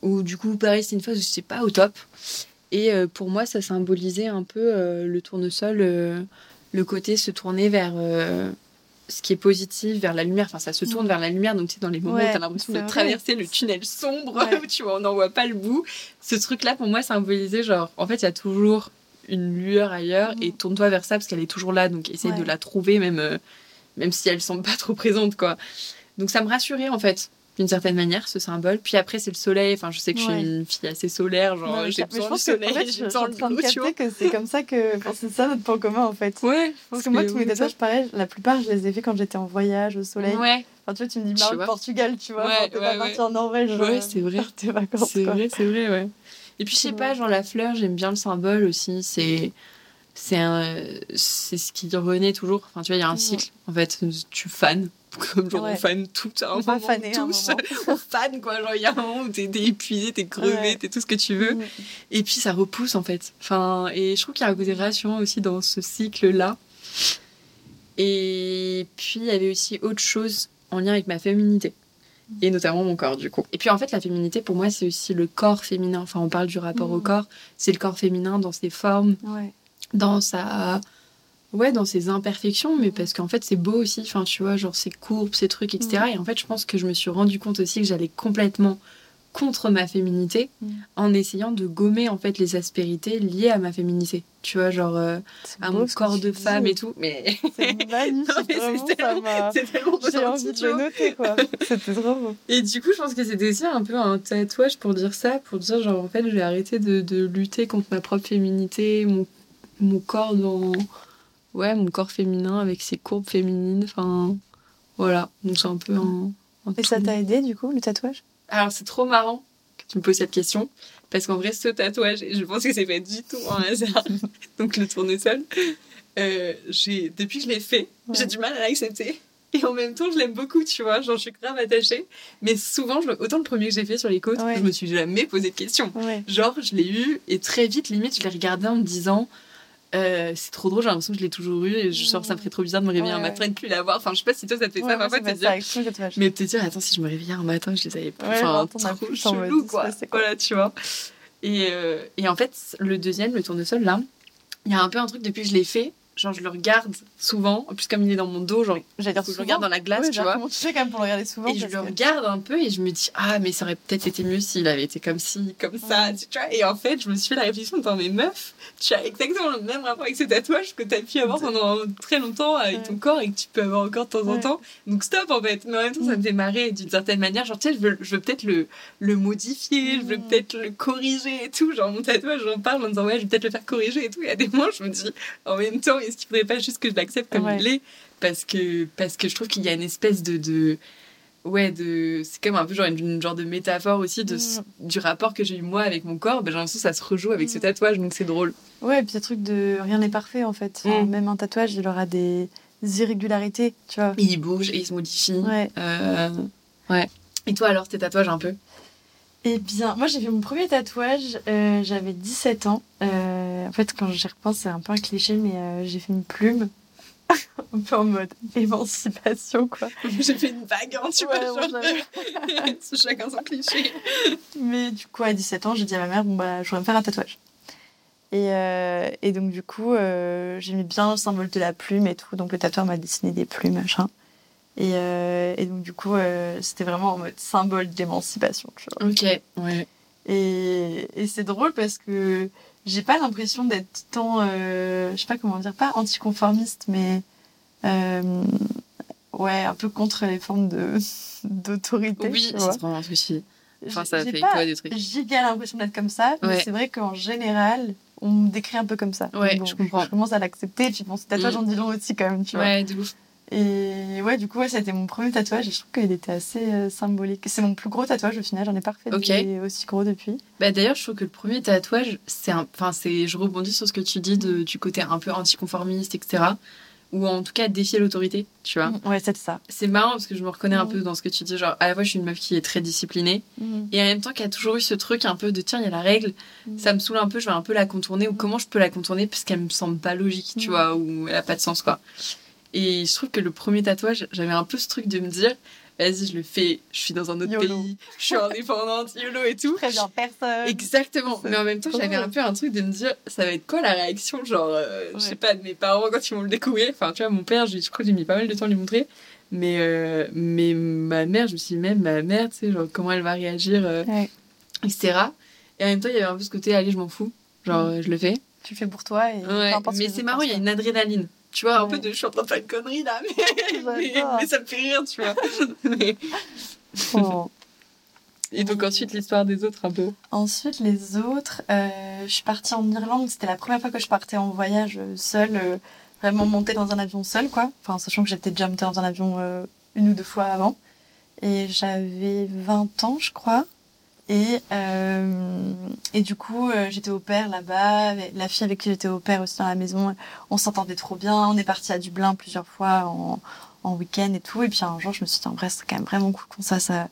où du coup, pareil, c'est une phase où j'étais pas au top. Et euh, pour moi, ça symbolisait un peu euh, le tournesol, euh, le côté se tourner vers ce qui est positif vers la lumière. Enfin, ça se tourne vers la lumière. Donc, tu sais, dans les moments Ouais, où tu as l'impression de vrai. traverser le tunnel sombre, Ouais. où tu vois, on n'en voit pas le bout. Ce truc-là, pour moi, symbolisait genre, en fait, il y a toujours une lueur ailleurs et tourne-toi vers ça parce qu'elle est toujours là. Donc, essaye Ouais. de la trouver, même, euh, même si elle semble pas trop présente, quoi. Donc, ça me rassurait, en fait. D'une certaine manière, ce symbole. Puis après, c'est le soleil. Enfin, je sais que je Ouais. suis une fille assez solaire. Genre, j'ai besoin je du que, en soleil, fait, je j'ai suis besoin en de train de que c'est comme ça que. enfin, c'est ça notre point commun en fait. Ouais. Parce que moi, tous mes tatouages, pareil, la plupart, je les ai fait quand j'étais en voyage au soleil. Ouais. Enfin, tu vois, tu me dis Maroc. Portugal, tu vois. Ouais, t'es ouais, pas en Norvège. Ouais, euh, c'est vrai. tes vacances. C'est vrai, c'est vrai, ouais. Et puis je sais pas, genre la fleur, j'aime bien le symbole aussi. C'est c'est ce qui renaît toujours. Enfin, tu vois, il y a un cycle. En fait, tu fans, comme genre Ouais. on fan tout un On moment, faner un tous. moment. on fan quoi. Genre il y a un moment où t'es t'es épuisé, t'es crevé, Ouais. t'es tout ce que tu veux. Et puis ça repousse en fait. Enfin, et je trouve qu'il y a un côté rassurant aussi dans ce cycle-là. Et puis il y avait aussi autre chose en lien avec ma féminité. Et notamment mon corps, du coup. Et puis en fait, la féminité, pour moi, c'est aussi le corps féminin. Enfin, on parle du rapport au Mhm. corps. C'est le corps féminin dans ses formes, Ouais. dans sa. Ouais, dans ses imperfections, mais parce qu'en fait, c'est beau aussi. Enfin, tu vois, genre ses courbes, ses trucs, etc. Et en fait, je pense que je me suis rendu compte aussi que j'allais complètement contre ma féminité Mhm. en essayant de gommer en fait les aspérités liées à ma féminité. Tu vois, genre euh, à mon corps de dis. femme et tout. Mais C'est magnifique. C'est tellement- J'ai envie de le noter, quoi. C'était trop beau. Et du coup, je pense que c'était aussi un peu un tatouage pour dire ça, pour dire genre en fait, j'ai arrêté de, de lutter contre ma propre féminité, mon, mon corps dans. Ouais, mon corps féminin avec ses courbes féminines, enfin. Voilà, donc c'est un peu un. un Et ça t'a aidé, du coup, le tatouage? Alors, c'est trop marrant que tu me poses cette question, parce qu'en vrai, ce tatouage, je pense que c'est pas du tout un hasard, donc le tournesol, euh, depuis que je l'ai fait, Ouais. j'ai du mal à l'accepter. Et en même temps, je l'aime beaucoup, tu vois, genre je suis grave attachée. Mais souvent, je, autant le premier que j'ai fait sur les côtes, Ouais. je me suis jamais posé de questions. Ouais. Genre, je l'ai eu, et très vite, limite, je l'ai regardé en me disant. Euh, c'est trop drôle, j'ai l'impression que je l'ai toujours eu et je, genre ça me ferait trop bizarre de me réveiller Ouais, un matin et de plus l'avoir. Enfin, je sais pas si toi ça te fait Ouais, ça parfois, te dire, avec mais te dire, attends, si je me réveillais un matin, je les avais plus. Ouais, enfin, trop chelou, quoi. quoi. Voilà, tu vois. Et, euh, et en fait, le deuxième, le tournesol, là, il y a un peu un truc depuis que je l'ai fait. Genre, je le regarde souvent. En plus, comme il est dans mon dos, genre, J'allais dire je souvent. regarde dans la glace, tu vois. Comment tu fais quand même pour le regarder souvent Et je le regarde un peu et je me dis, ah, mais ça aurait peut-être été mieux s'il avait été comme ci, comme ça, tu vois. Et en fait, je me suis fait la réflexion dans mes meufs, tu as exactement le même rapport avec ce tatouage que tu as pu avoir pendant très longtemps avec Ouais. ton corps et que tu peux avoir encore de temps en temps. Donc stop, en fait. Mais en même temps, ça me fait marrer d'une certaine manière. Genre, tu sais, je veux, je veux peut-être le, le modifier, je veux Mm. peut-être le corriger et tout. Genre, mon tatouage, j'en parle en disant, ouais, je vais peut-être le faire corriger et tout. Et à des moments, je me dis, en même temps, est-ce qu'il faudrait pas juste que je l'accepte comme Ouais. il est? Parce que, parce que je trouve qu'il y a une espèce de. de ouais, de, c'est comme un peu genre une, une genre de métaphore aussi de, ce- du rapport que j'ai eu moi avec mon corps. Ben, j'ai l'impression que ça se rejoue avec ce Mm. tatouage, donc c'est drôle. Ouais, et puis le truc de rien n'est parfait en fait. Enfin, Mm. Même un tatouage, il aura des irrégularités, tu vois. Et il bouge et il se modifie. Ouais. Euh, ouais. Et toi alors, tes tatouages un peu? Eh bien, moi j'ai fait mon premier tatouage, euh, j'avais 17 ans. Euh, en fait, quand j'y repense, c'est un peu un cliché, mais euh, j'ai fait une plume. un peu en mode émancipation, quoi. J'ai fait une vague, hein, tu Ouais, vois. genre- Chacun son cliché. Mais du coup, à 17 ans, j'ai dit à ma mère, bon, bah, je voudrais me faire un tatouage. Et, euh, et donc, du coup, euh, j'aimais bien le symbole de la plume et tout. Donc, le tatoueur m'a dessiné des plumes, machin. Et, euh, et donc, du coup, euh, c'était vraiment en mode symbole d'émancipation, tu vois. Ok, ouais. Et, et c'est drôle parce que j'ai pas l'impression d'être tant, euh, je sais pas comment dire, pas anticonformiste, mais euh, ouais, un peu contre les formes de d'autorité. Oui, c'est vraiment un souci. Enfin, J'ai- ça j'ai fait pas quoi des trucs giga l'impression d'être comme ça, mais Ouais. c'est vrai qu'en général, on me décrit un peu comme ça. Ouais, bon, je comprends. Je commence à l'accepter, et puis bon, ce tatouage Mm. en dit long aussi quand même, tu vois. Ouais, de ouf. Et ouais, du coup, ouais, été mon premier tatouage, et je trouve qu'il était assez euh, symbolique. C'est mon plus gros tatouage au final, j'en ai pas refait Ok. des aussi gros depuis. Bah, D'ailleurs, je trouve que le premier tatouage, c'est un... enfin, je rebondis sur ce que tu dis de, du côté un peu anticonformiste, etc. Ou en tout cas défier l'autorité, tu vois. Ouais, c'est ça. C'est marrant parce que je me reconnais un Mm. peu dans ce que tu dis. Genre, à la fois, je suis une meuf qui est très disciplinée et en même temps qui a toujours eu ce truc un peu de tiens, il y a la règle, Mm. ça me saoule un peu, je vais un peu la contourner ou comment je peux la contourner parce qu'elle me semble pas logique, tu Mm. vois, ou elle a pas de sens, quoi. Et je trouve que le premier tatouage, j'avais un peu ce truc de me dire, vas-y, je le fais, je suis dans un autre YOLO. pays, je suis indépendante, YOLO et tout. Très bien, personne. Exactement. Mais en même temps, j'avais un peu un truc de me dire, ça va être quoi la réaction, genre, euh, je sais Ouais. pas, de mes parents quand ils vont le découvrir. Enfin, tu vois, mon père, j'ai- je crois que j'ai mis pas mal de temps à lui montrer. Mais, euh, mais ma mère, je me suis dit, même ma mère, tu sais, genre, comment elle va réagir, euh, Ouais. etc. Et en même temps, il y avait un peu ce côté, allez, je m'en fous. Genre, euh, je le fais. Tu le fais pour toi et Ouais, mais c'est marrant, il y a une adrénaline. Tu vois, un Ouais. peu de je suis en train de faire une connerie là, mais, mais, J'adore. mais ça me fait rire, tu vois. Mais-. Oh. Et donc ensuite, l'histoire des autres un peu. Ensuite, les autres, euh, je suis partie en Irlande. C'était la première fois que je partais en voyage euh, seule, euh, vraiment montée dans un avion seule, quoi. Enfin, sachant que j'étais déjà montée dans un avion euh, une ou deux fois avant. Et j'avais 20 ans, je crois. Et, euh, et du coup, euh, j'étais au père là-bas. La fille avec qui j'étais au père aussi dans la maison, on s'entendait trop bien. On est parti à Dublin plusieurs fois en, en week-end et tout. Et puis un jour, je me suis dit, en vrai, c'est quand même vraiment cool qu'on fasse euh,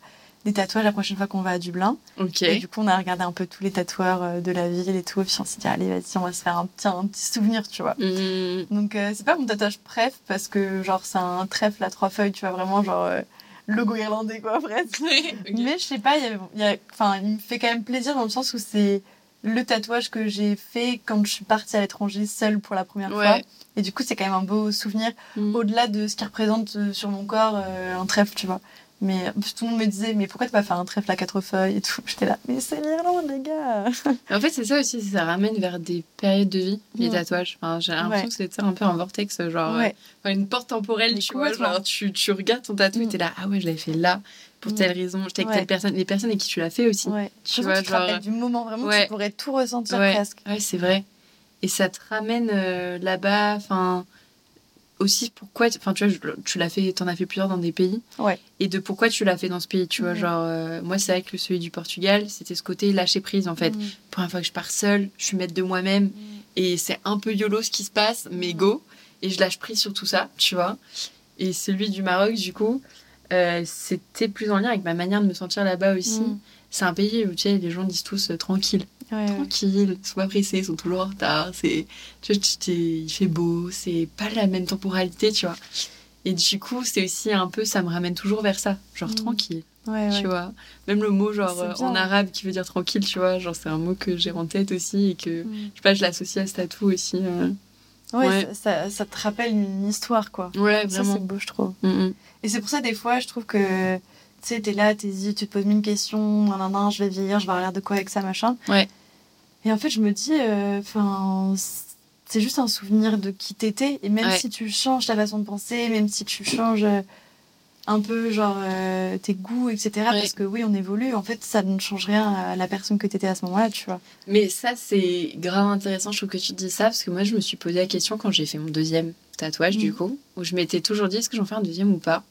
des tatouages la prochaine fois qu'on va à Dublin. Ok. Et du coup, on a regardé un peu tous les tatoueurs de la ville et tout. Et puis on s'est dit, allez, vas-y, on va se faire un petit, un petit souvenir, tu vois. Mmh. Donc, euh, c'est pas mon tatouage préf parce que, genre, c'est un trèfle à trois feuilles, tu vois, vraiment, genre, euh, logo irlandais, quoi, presque. Mais je sais pas, il y a- il y a- enfin, il me fait quand même plaisir dans le sens où c'est le tatouage que j'ai fait quand je suis partie à l'étranger seule pour la première fois. Et du coup, c'est quand même un beau souvenir Mm. au-delà de ce qui représente euh, sur mon corps euh, un trèfle, tu vois. Mais tout le monde me disait, mais pourquoi tu vas faire un trèfle à quatre feuilles et tout J'étais là, mais c'est l'Irlande, les gars En fait, c'est ça aussi, ça ramène vers des périodes de vie, les Mm. tatouages. Enfin, j'ai l'impression Ouais. que c'est un peu un vortex, genre Ouais. euh, une porte temporelle, tu vois. Genre, tu, tu regardes ton tatou et Mm. t'es là, ah ouais, je l'avais fait là, pour Mm. telle raison, j'étais avec Ouais. telle personne, les personnes avec qui tu l'as fait aussi. Tu vois, tu te genre- rappelles du moment, vraiment, tu pourrais tout ressentir presque. Ouais, c'est vrai. Et ça te ramène euh, là-bas, enfin, aussi pourquoi, enfin, tu vois, tu l'as fait, t'en as fait plusieurs dans des pays. Ouais. Et de pourquoi tu l'as fait dans ce pays, tu vois. Genre, euh, moi, c'est vrai que celui du Portugal, c'était ce côté lâcher prise, en fait. Mm. Première fois que je pars seule, je suis maître de moi-même. Et c'est un peu YOLO ce qui se passe, mais go. Et je lâche prise sur tout ça, tu vois. Et celui du Maroc, du coup, euh, c'était plus en lien avec ma manière de me sentir là-bas aussi. Mm. C'est un pays où, tu sais, les gens disent tous euh, tranquille Ouais, tranquille, ils sont pas pressés, ils sont toujours en retard, c'est, tu vois, tu- t'es- il fait beau, c'est pas la même temporalité, tu vois. Et du coup, c'est aussi un peu, ça me ramène toujours vers ça, genre Mm. tranquille, Ouais, ouais. tu vois. Même le mot, genre, euh, en arabe qui veut dire tranquille, tu vois, genre, c'est un mot que j'ai en tête aussi et que, Mm. je sais pas, je l'associe à ce tatou aussi. euh. Ouais, Ouais. Ça, ça- ça te rappelle une histoire, quoi. Ouais, Ça, vraiment. c'est beau, je trouve. Mm. Et c'est pour ça, des fois, je trouve que, tu sais, t'es là, t'hésites, tu te poses mille questions, nan, nan, nan, je vais vieillir, je vais avoir l'air de quoi avec ça, machin. Ouais. Et en fait, je me dis, enfin, c'est juste un souvenir de qui t'étais. Et même Ouais. si tu changes ta façon de penser, même si tu changes euh, un peu, genre, euh, tes goûts, etc., Ouais. parce que oui, on évolue, en fait, ça ne change rien à la personne que t'étais à ce moment-là, tu vois. Mais ça, c'est grave intéressant, je trouve que tu dis ça, parce que moi, je me suis posé la question quand j'ai fait mon deuxième tatouage, du Mhm. coup, où je m'étais toujours dit, est-ce que j'en fais un deuxième ou pas?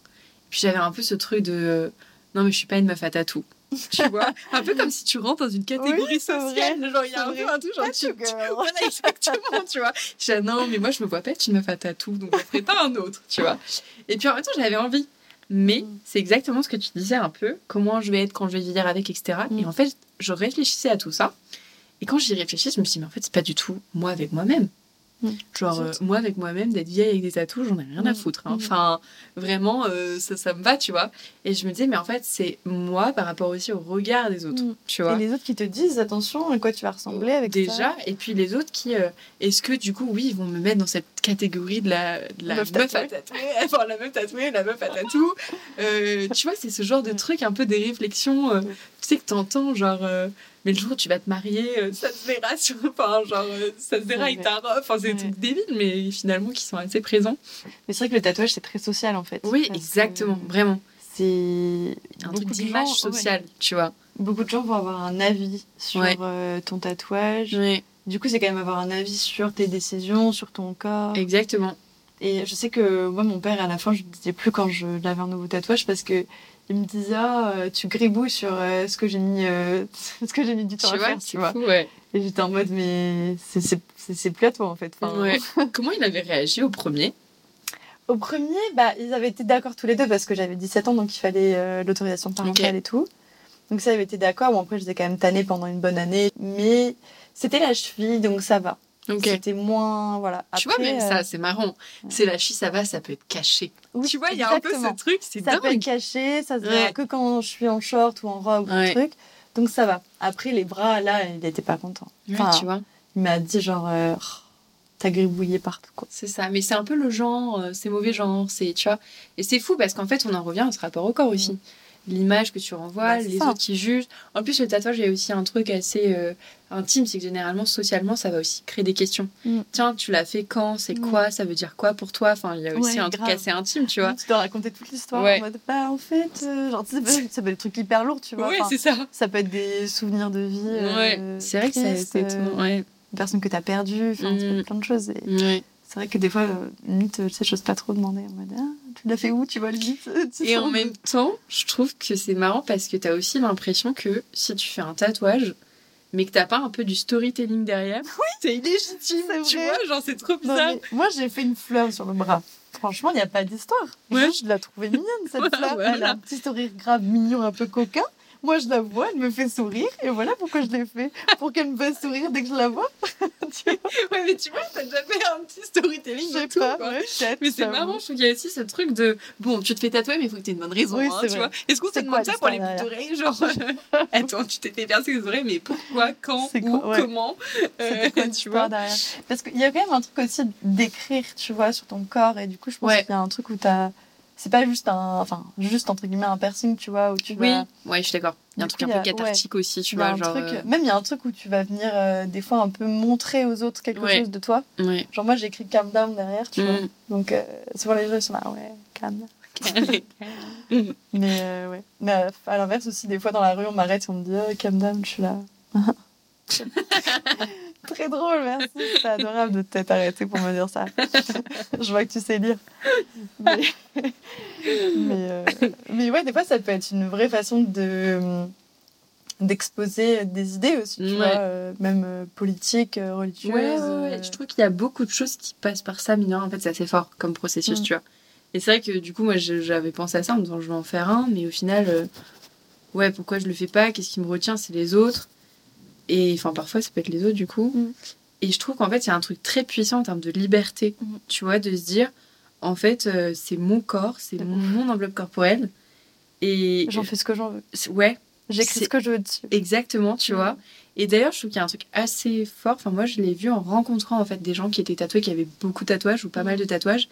Puis j'avais un peu ce truc de, euh, non, mais je suis pas une meuf à tatou. Tu vois Un peu comme si tu rentres dans une catégorie Oui, sociale. vrai, Genre, il y a un c'est peu un truc, genre, tu, tu-. Voilà, exactement, tu vois. Je disais, non, mais moi, je me vois pas être une meuf à tatou, donc je ferai pas un autre, tu vois. Et puis en même temps, j'avais envie. Mais Mm. c'est exactement ce que tu disais un peu, comment je vais être quand je vais vieillir avec, etc. Mm. Et en fait, je réfléchissais à tout ça. Et quand j'y réfléchis, je me suis dit, mais en fait, c'est pas du tout moi avec moi-même. Genre, euh, moi avec moi-même, d'être vieille avec des tatous, j'en ai rien à foutre. hein. Enfin, vraiment, euh, ça, ça me va, tu vois. Et je me disais, mais en fait, c'est moi par rapport aussi au regard des autres, Mm. tu vois. Et les autres qui te disent, attention, à quoi tu vas ressembler avec Déjà, ça. et puis les autres qui, euh, est-ce que du coup, oui, ils vont me mettre dans cette catégorie de la, de la Meuf meuf, tatouée. à tatouer, enfin la meuf tatouée, la meuf à tatou. Tu vois, c'est ce genre de truc, un peu des réflexions, tu sais, que t'entends, genre, mais le jour où tu vas te marier, euh, ça se verra sur, enfin, genre, euh, ça se verra avec ta robe, enfin, c'est des trucs débiles, mais finalement qui sont assez présents. Mais c'est vrai que le tatouage, c'est très social, en fait. Oui, exactement, que vraiment. C'est Un beaucoup truc d'image ouais. sociale, tu vois. Beaucoup de gens vont avoir un avis sur Ouais. euh, ton tatouage. Du coup, c'est quand même avoir un avis sur tes décisions, sur ton corps. exactement. Et je sais que moi, mon père, à la fin, je ne disais plus quand je l'avais un nouveau tatouage parce que il me disait ah, euh, tu gribouilles sur euh, ce que j'ai mis, euh, ce que j'ai mis du temps Tu à vois, faire, tu vois. fou, ouais. Et j'étais en mode mais c'est- plus à toi en fait. Enfin, Ouais. Comment il avait réagi au premier? Au premier, bah, ils avaient été d'accord tous les deux parce que j'avais 17 ans, donc il fallait euh, l'autorisation parentale et tout. Donc ça, ils avaient été d'accord. Bon, après, je les ai quand même tanné pendant une bonne année. Mais c'était la cheville, donc ça va. Ok. C'était moins. Voilà. tu vois, Après, même euh, ça, c'est marrant. C'est la chi, ça va, ça peut être caché. oui, tu vois, il y a un peu ce truc, c'est Ça peut être dingue. caché, ça se Ouais. voit que quand je suis en short ou en robe ou un truc. Donc ça va. Après, les bras, là, il était pas content. Enfin, tu vois, Il m'a dit genre, euh, Oh, t'as gribouillé partout, quoi. c'est ça. Mais c'est un peu le genre, euh, c'est mauvais genre, c'est, tu vois. Et c'est fou parce qu'en fait, on en revient à ce rapport au corps aussi. L'image que tu renvoies, Bah, les ça. autres qui jugent. En plus, le tatouage, il y a aussi un truc assez euh, intime, c'est que généralement, socialement, ça va aussi créer des questions. Mm. Tiens, tu l'as fait quand C'est Mm. quoi Ça veut dire quoi pour toi? Enfin, il y a aussi Ouais, un truc grave. assez intime, tu vois. Tu dois raconter toute l'histoire Ouais. en mode, bah en fait, euh, genre, tu ça peut- ça peut être des trucs hyper lourds, tu vois. Ouais, Enfin, c'est ça. ça peut être des souvenirs de vie. euh, ouais, c'est vrai que c'est c'est euh. Ouais. Une personne que t'as perdue, enfin, Mm. plein de choses. Et Ouais. c'est vrai que des fois, limite, tu sais, j'ose pas trop demander en mode, ah, tu l'as fait où, tu vois, limite. tu Et en même temps, je trouve que c'est marrant parce que t'as aussi l'impression que si tu fais un tatouage, mais que t'as pas un peu du storytelling derrière, c'est illégitime, tu vois, genre c'est trop bizarre. moi, j'ai fait une fleur sur le bras. Franchement, il n'y a pas d'histoire. Ouais. Moi, je l'ai trouvée mignonne, cette Ouais, fleur. Elle a un petit sourire grave mignon, un peu coquin. Moi, je la vois, elle me fait sourire. Et voilà pourquoi je l'ai fait. Pour qu'elle me fasse sourire dès que je la vois. tu vois, Ouais, mais tu vois, t'as déjà fait un petit storytelling je de sais tout, pas. quoi. Ouais, Mais c'est marrant, je trouve qu'il y a aussi ce truc de bon, tu te fais tatouer, mais il faut que tu aies une bonne raison. Oui, hein, tu vois. Est-ce qu'on C'est demande quoi ça pour les boucles d'oreilles Genre, attends, tu t'es fait percer les oreilles, mais pourquoi, quand, où, quoi, ouais. comment quoi Euh, Tu vois derrière? Parce qu'il y a quand même un truc aussi d'écrire, tu vois, sur ton corps. Et du coup, je pense qu'il y a un truc où t'as. C'est pas juste un. Enfin, juste entre guillemets un piercing, tu vois, où tu Oui, vas. ouais, je suis d'accord. Il y a un truc coup, un peu cathartique aussi, tu vois. Genre, truc, euh, Même il y a un truc où tu vas venir euh, des fois un peu montrer aux autres quelque Ouais. chose de toi. ouais. Genre moi j'ai écrit calm down derrière, tu vois. Mm. Donc euh, souvent les gens ils sont là, ouais, calme. Mais euh, ouais. Mais euh, à l'inverse aussi, des fois dans la rue on m'arrête et on me dit oh, calm down, je suis là. Très drôle, merci. C'est adorable de t'être arrêté pour me dire ça. je vois que tu sais lire. Mais, mais, euh, mais ouais, des fois ça peut être une vraie façon de d'exposer des idées aussi, tu Ouais. vois, euh, même euh, politiques, euh, religieuses. Ouais, euh, Je trouve qu'il y a beaucoup de choses qui passent par ça, mineur. En fait, c'est assez fort comme processus, Mm. tu vois. Et c'est vrai que du coup, moi, j'avais pensé à ça en me disant, je vais en faire un, mais au final, euh, ouais, pourquoi je le fais pas? Qu'est-ce qui me retient? C'est les autres. Et enfin, parfois, ça peut être les autres, du coup. Mm. Et je trouve qu'en fait, il y a un truc très puissant en termes de liberté, Mm. tu vois, de se dire, en fait, euh, c'est mon corps, c'est mon, enveloppe corporelle. Et J'en fais ce que j'en veux. ouais, J'écris ce que je veux dessus. Exactement, tu Mm. vois. Et d'ailleurs, je trouve qu'il y a un truc assez fort. Enfin, moi, je l'ai vu en rencontrant en fait des gens qui étaient tatoués, qui avaient beaucoup de tatouages ou pas mal de tatouages.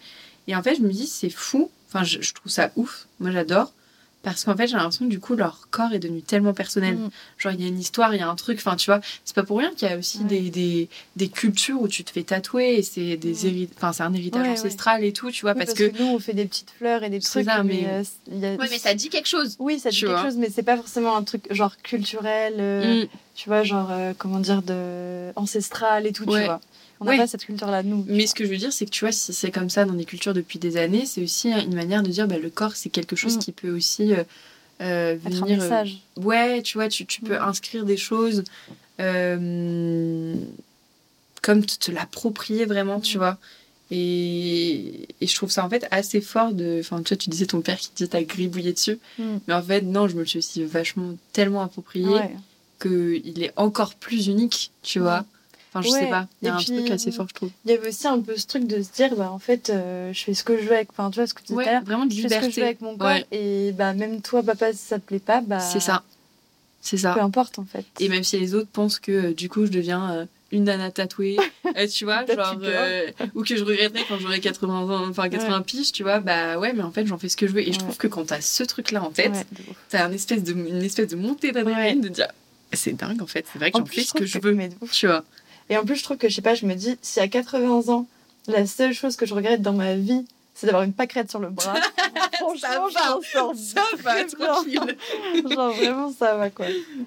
Et en fait, je me dis, c'est fou. Enfin, je, je trouve ça ouf. Moi, j'adore. Parce qu'en fait, j'ai l'impression que du coup, leur corps est devenu tellement personnel. Mm. Genre, il y a une histoire, il y a un truc. Enfin, tu vois, c'est pas pour rien qu'il y a aussi Ouais. des, des, des cultures où tu te fais tatouer et c'est des Mm. héri- enfin, c'est un héritage Ouais, ouais. ancestral et tout, tu vois. Oui, parce, que. nous, on fait des petites fleurs et des C'est trucs. ça, mais, mais- euh, y a- Ouais, mais ça dit quelque chose. Oui, ça dit quelque vois. chose, mais c'est pas forcément un truc genre culturel, euh, Mm. tu vois, genre, euh, comment dire, de... ancestral et tout, Ouais. tu vois. On n'a Ouais. pas cette culture-là, nous. Mais vois. ce que je veux dire, c'est que tu vois, si c'est comme ça dans des cultures depuis des années, c'est aussi une manière de dire bah, le corps, c'est quelque chose Mm. qui peut aussi euh, euh, Être un venir. euh, message. ouais, tu vois, tu, tu peux Mm. inscrire des choses euh, comme te, te l'approprier vraiment, tu Mm. vois. Et, et je trouve ça en fait assez fort de. Enfin, tu vois, tu disais ton père qui disait t'as gribouillé dessus. Mais en fait, non, je me le suis aussi vachement tellement approprié Ouais. Qu'il est encore plus unique, tu vois. Enfin, je sais pas. Il y a Et un puis, truc assez fort, je trouve. Il y avait aussi un peu ce truc de se dire, bah, en fait, euh, je fais ce que je veux avec. Enfin, tu vois, ce que tu disais Ouais, vraiment de Je fais ce que je veux liberté. avec mon corps. Ouais. Et bah, même toi, papa, si ça te plaît pas, bah. C'est ça. C'est ça. Peu importe, en fait. Et même si les autres pensent que euh, du coup je deviens euh, une nana tatouée, euh, tu vois, genre, ou que je regretterais quand j'aurai 80 ans, enfin 80 piges, tu vois, bah ouais, mais en fait j'en fais ce que je veux. Et je trouve que quand t'as ce truc-là en tête, t'as un espèce de, une espèce de montée d'adrénaline de dire, c'est dingue en fait, c'est vrai que En j'en fais ce que je veux, mais tu vois. Et en plus, je trouve que, je sais pas, je me dis, si à 80 ans, la seule chose que je regrette dans ma vie, c'est d'avoir une pâquerette sur le bras. Franchement, va, Ça va, très bien. tranquille. Genre, vraiment, ça va, quoi.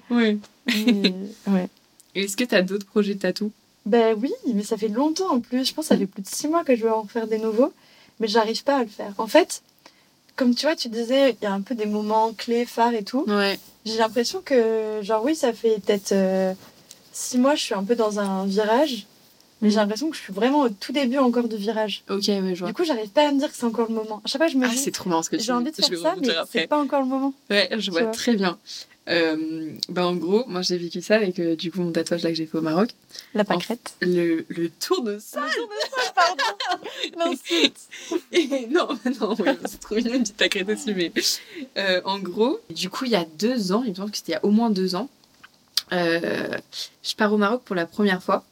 Mais, ouais. Et Est-ce que t'as d'autres projets de tatou? Ben oui, mais ça fait longtemps en plus. Je pense que ça fait plus de 6 mois que je veux en faire des nouveaux. Mais j'arrive pas à le faire. En fait, comme tu vois, tu disais, il y a un peu des moments clés, phares et tout. Ouais. J'ai l'impression que, genre, oui, ça fait peut-être 6 mois, je suis un peu dans un virage. Mais j'ai l'impression que je suis vraiment au tout début encore du virage. Ok, ouais, je vois. Du coup, j'arrive pas à me dire que c'est encore le moment. À chaque fois, je me Ah, dis, c'est trop marrant ce que tu j'ai envie de faire ça, mais c'est pas encore le moment. Ouais, je vois vois. très bien. Euh, bah en gros, moi j'ai vécu ça avec euh, du coup mon tatouage là que j'ai fait au Maroc. La En- pâquerette. Le, le tour de sol. Pardon. L'insulte. Non, non, oui, c'est trop mignon une petite pâquerette aussi, mais euh, en gros, du coup, il y a deux ans, il me semble que c'était il y a au moins deux ans, euh, je pars au Maroc pour la première fois.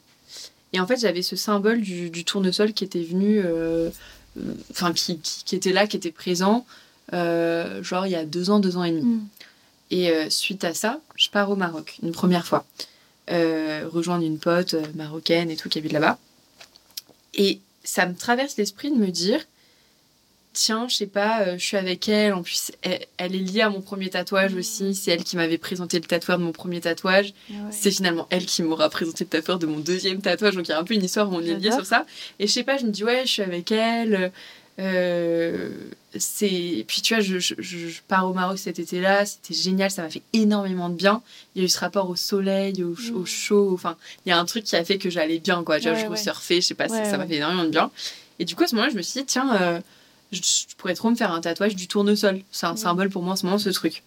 Et en fait, j'avais ce symbole du, du tournesol qui était venu, euh, euh, enfin, qui, qui, qui était là, qui était présent, euh, genre il y a deux ans, deux ans et demi. Mm. Et euh, suite à ça, je pars au Maroc une première fois, euh, rejoindre une pote marocaine et tout qui habite là-bas. Et ça me traverse l'esprit de me dire, tiens, je sais pas, euh, je suis avec elle, en plus elle, elle est liée à mon premier tatouage aussi, c'est elle qui m'avait présenté le tatoueur de mon premier tatouage, c'est finalement elle qui m'aura présenté le tatoueur de mon deuxième tatouage, donc il y a un peu une histoire où on est lié sur ça. Et je sais pas, je me dis, ouais, je suis avec elle. euh, c'est puis tu vois je, je, je pars au Maroc cet été-là c'était génial ça m'a fait énormément de bien il y a eu ce rapport au soleil au, ch- au Mm. chaud enfin il y a un truc qui a fait que j'allais bien quoi tu vois Ouais, je ouais. resurfais je sais pas ça m'a fait énormément de bien et du coup à ce moment-là je me suis dit tiens euh, je, je pourrais trop me faire un tatouage du tournesol c'est un symbole pour moi en ce moment ce truc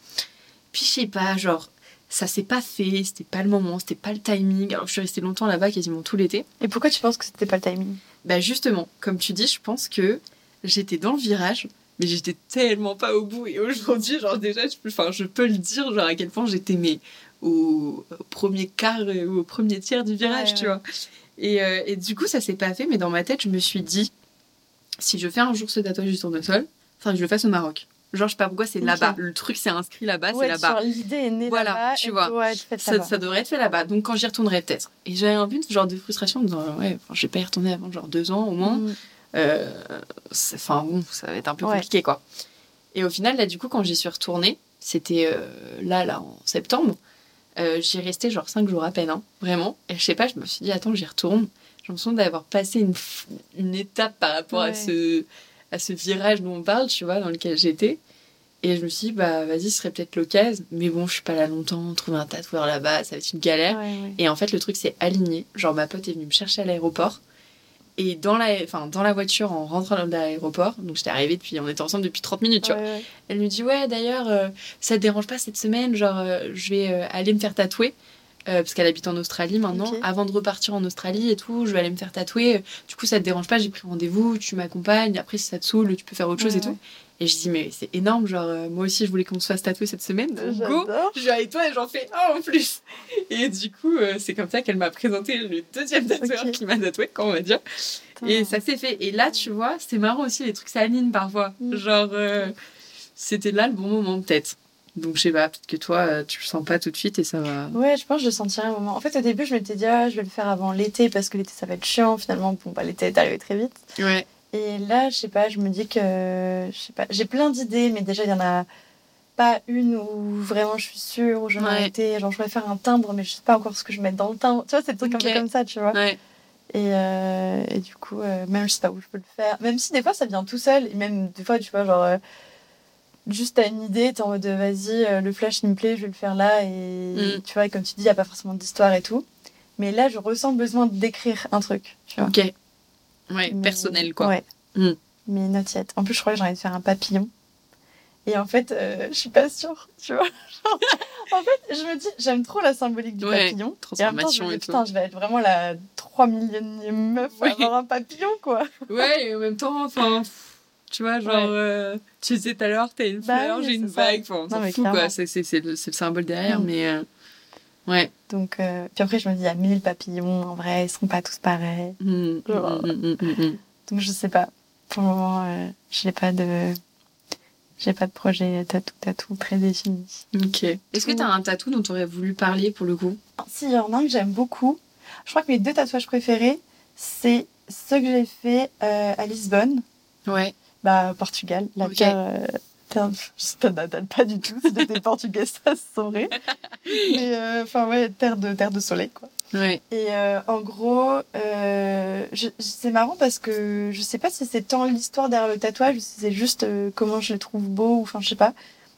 puis je sais pas genre ça s'est pas fait c'était pas le moment c'était pas le timing alors je suis restée longtemps là-bas quasiment tout l'été Et pourquoi tu penses que c'était pas le timing? Bah justement, comme tu dis, je pense que j'étais dans le virage, mais j'étais tellement pas au bout. Et aujourd'hui, genre déjà, je, enfin, je peux le dire, genre à quel point j'étais mais au, au premier quart euh, ou au premier tiers du virage, Ouais, tu ouais. vois. Et, euh, et du coup, ça s'est pas fait, mais dans ma tête, je me suis dit, si je fais un jour ce tatouage du tournesol, enfin, que je le fasse au Maroc. Genre, je sais pas pourquoi, c'est là-bas. Le truc, c'est inscrit là-bas, Ouais, c'est là-bas. genre, L'idée est née Voilà, là-bas. tu vois. doit être faite Ça, devrait être fait là-bas. Donc quand j'y retournerai peut-être. Et j'avais un peu ce genre de frustration en disant ouais, enfin, je vais pas y retourner avant genre deux ans au moins. Mm. Euh, Enfin bon, ça va être un peu Ouais. compliqué quoi. Et au final là du coup quand j'y suis retournée, c'était euh, là là en septembre. Euh, j'y restais genre cinq jours à peine, hein, vraiment. Et je sais pas, je me suis dit attends j'y retourne. J'ai l'impression d'avoir passé une, une étape par rapport à ce à ce virage dont on parle, tu vois, dans lequel j'étais. Et je me suis dit, bah vas-y, ce serait peut-être l'occasion. Mais bon, je suis pas là longtemps, trouver un tatoueur là-bas, ça va être une galère. Ouais, ouais. Et en fait, le truc s'est aligné. Genre, ma pote est venue me chercher à l'aéroport. Et dans la, enfin, dans la voiture, en rentrant de l'aéroport, donc j'étais arrivée depuis, on était ensemble depuis 30 minutes, tu vois. Ouais. Elle me dit, ouais, d'ailleurs, euh, ça te dérange pas cette semaine Genre, euh, je vais euh, aller me faire tatouer. Euh, parce qu'elle habite en Australie maintenant. Avant de repartir en Australie et tout, je vais aller me faire tatouer. Du coup, ça te dérange pas J'ai pris rendez-vous, tu m'accompagnes. Après, si ça te saoule, tu peux faire autre chose Ouais, et tout. Et je dis, mais c'est énorme. Genre, euh, moi aussi, je voulais qu'on se fasse tatouer cette semaine. Go je suis avec toi et j'en fais un en plus. Et du coup, euh, c'est comme ça qu'elle m'a présenté le deuxième tatoueur qui m'a tatoué, quand on va dire. Et ça s'est fait. Et là, tu vois, c'est marrant aussi, les trucs s'alignent parfois. Mm. Genre, c'était là le bon moment, peut-être. Donc, je sais pas, peut-être que toi, euh, tu le sens pas tout de suite et ça va. Ouais, je pense que je le sentirai un moment. En fait, au début, je m'étais dit, ah, je vais le faire avant l'été parce que l'été, ça va être chiant. Finalement, bon, bah, l'été est arrivé très vite. Ouais. Et là, je sais pas, je me dis que. Je sais pas, j'ai plein d'idées, mais déjà, il y en a pas une où vraiment je suis sûre, où je vais m'arrêter. Genre, je vais faire un timbre, mais je sais pas encore ce que je vais mettre dans le timbre. Tu vois, c'est des trucs un peu comme ça, tu vois. Ouais. Et, euh, et du coup, euh, même je sais pas où je peux le faire. Même si des fois ça vient tout seul, et même des fois, tu vois, genre, euh, juste t'as une idée, t'es en mode vas-y, euh, le flash il me plaît, je vais le faire là. Et Mm. tu vois, comme tu dis, il n'y a pas forcément d'histoire et tout. Mais là, je ressens besoin d'écrire un truc, tu vois. Ok. Ouais, Mais- personnel, quoi. Ouais. Mm. Mais not yet. En plus, je crois que j'ai envie de faire un papillon. Et en fait, euh, je suis pas sûre, tu vois. En fait, je me dis, j'aime trop la symbolique du Ouais, papillon. Et en même temps, je transformation me dis, et tout. putain, je vais être vraiment la 3 millionième meuf à avoir un papillon, quoi. Ouais, et en même temps, enfin. Tu vois, genre, Ouais. euh, tu disais tout à l'heure, t'as une Bah fleur, oui, j'ai une ça. bague, enfin, on s'en fout, quoi. C'est c'est- c'est le, c'est le symbole derrière, Mm. mais. euh, Ouais. Donc, euh, puis après, je me dis, il y a 1000 papillons, en vrai, ils seront pas tous pareils. Mm, mm, Oh. Donc, je sais pas. Pour le moment, j'ai pas de. J'ai pas de projet tatou tatou très défini. Ok. Est-ce que t'as un tatou dont t'aurais voulu parler pour le coup? Si, il y en a un que j'aime beaucoup. Je crois que mes deux tatouages préférés, c'est ceux que j'ai fait à Lisbonne, Ouais. Bah, Portugal. La Ok. terre, euh, terre- ça n'adapte pas du tout. Si j'étais portugais, ça se saurait. Mais euh, enfin, ouais, terre de, terre de soleil, quoi. Ouais. Et euh, en gros, euh, c'est marrant parce que je sais pas si c'est tant l'histoire derrière le tatouage ou si c'est juste euh, comment je le trouve beau ou enfin je sais pas.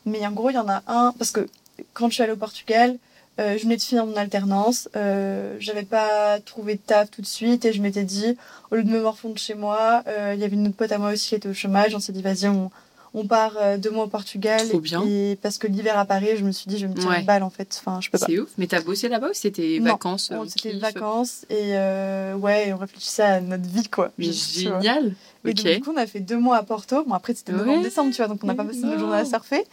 Mais en gros, il y en a un parce que quand je suis allée au Portugal, euh, je venais de finir mon alternance, euh, j'avais pas trouvé de taf tout de suite et je m'étais dit au lieu de me morfondre chez moi, euh, il y avait une autre pote à moi aussi qui était au chômage, on s'est dit vas-y on, On part euh, deux mois au Portugal. Trop bien. et parce que l'hiver à Paris, je me suis dit, je vais me tirer Ouais. une balle en fait. Enfin, je peux pas. C'est ouf. Mais t'as bossé là-bas ou c'était vacances euh, C'était vacances et euh, ouais, on réfléchissait à notre vie quoi. Mais génial. Et donc, du coup, on a fait deux mois à Porto. Bon, après, c'était Ouais. novembre-décembre, tu vois, donc on n'a pas passé nos journées à surfer.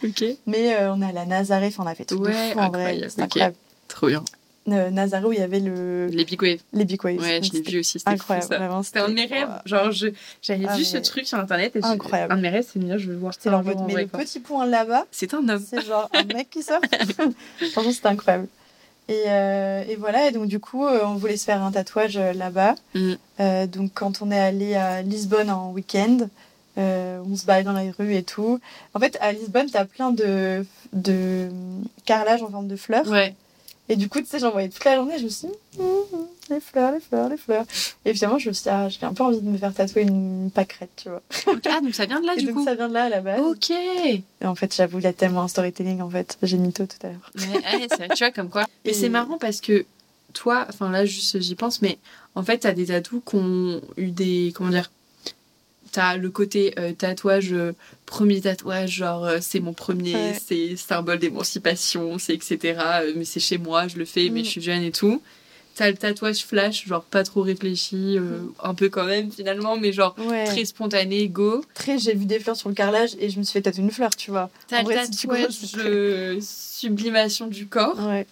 Mais euh, on est allé à Nazaré, enfin, on a fait tout de Ouais, fou en vrai. incroyable, C'était incroyable. Trop bien. Euh, Nazaré, où il y avait le... Les Big Waves. les Big Waves. Ouais, je l'ai vu aussi. C'était Incroyable, fou, ça. vraiment. C'était un de mes rêves. Genre, je- j'avais Ah, vu mais- ce truc sur internet et je- Incroyable. un de mes rêves, c'est de dire, je veux voir mode, jour en mais vrai, le quoi. petit point là-bas, C'est un homme. c'est genre un mec qui sort. Franchement, c'était incroyable. Et, euh, et voilà, et donc du coup, euh, on voulait se faire un tatouage euh, là-bas. Mm. Euh, donc quand on est allé à Lisbonne en week-end, euh, on se balade dans les rues et tout. En fait, à Lisbonne, t'as plein de, de carrelages en forme de fleurs. Ouais. Et du coup, tu sais, j'en voyais toute la journée, je me suis dit, hum, les fleurs, les fleurs, les fleurs. Et finalement, je me suis dit, ah, j'ai un peu envie de me faire tatouer une pâquerette, tu vois. Ah, donc ça vient de là, et du donc coup. ça vient de là à la base. Ok. Et en fait, j'avoue, il y a tellement un storytelling, en fait. J'ai mytho tout à l'heure. Ouais, vrai, tu vois, comme quoi. Et Et- c'est marrant parce que toi, enfin là, juste j'y pense, mais en fait, t'as des tatous qui ont eu des. Comment dire T'as le côté euh, tatouage, euh, premier tatouage, genre euh, c'est mon premier, Ouais. c'est symbole d'émancipation, c'est etc. mais c'est chez moi, je le fais, mais Mm. je suis jeune et tout. T'as le tatouage flash, genre pas trop réfléchi, euh, un peu quand même finalement, mais genre Ouais. très spontané, go. Très, j'ai vu des fleurs sur le carrelage et je me suis fait tatouer une fleur, tu vois. T'as le vrai, si tu tatouage, sublimation du corps. Ouais.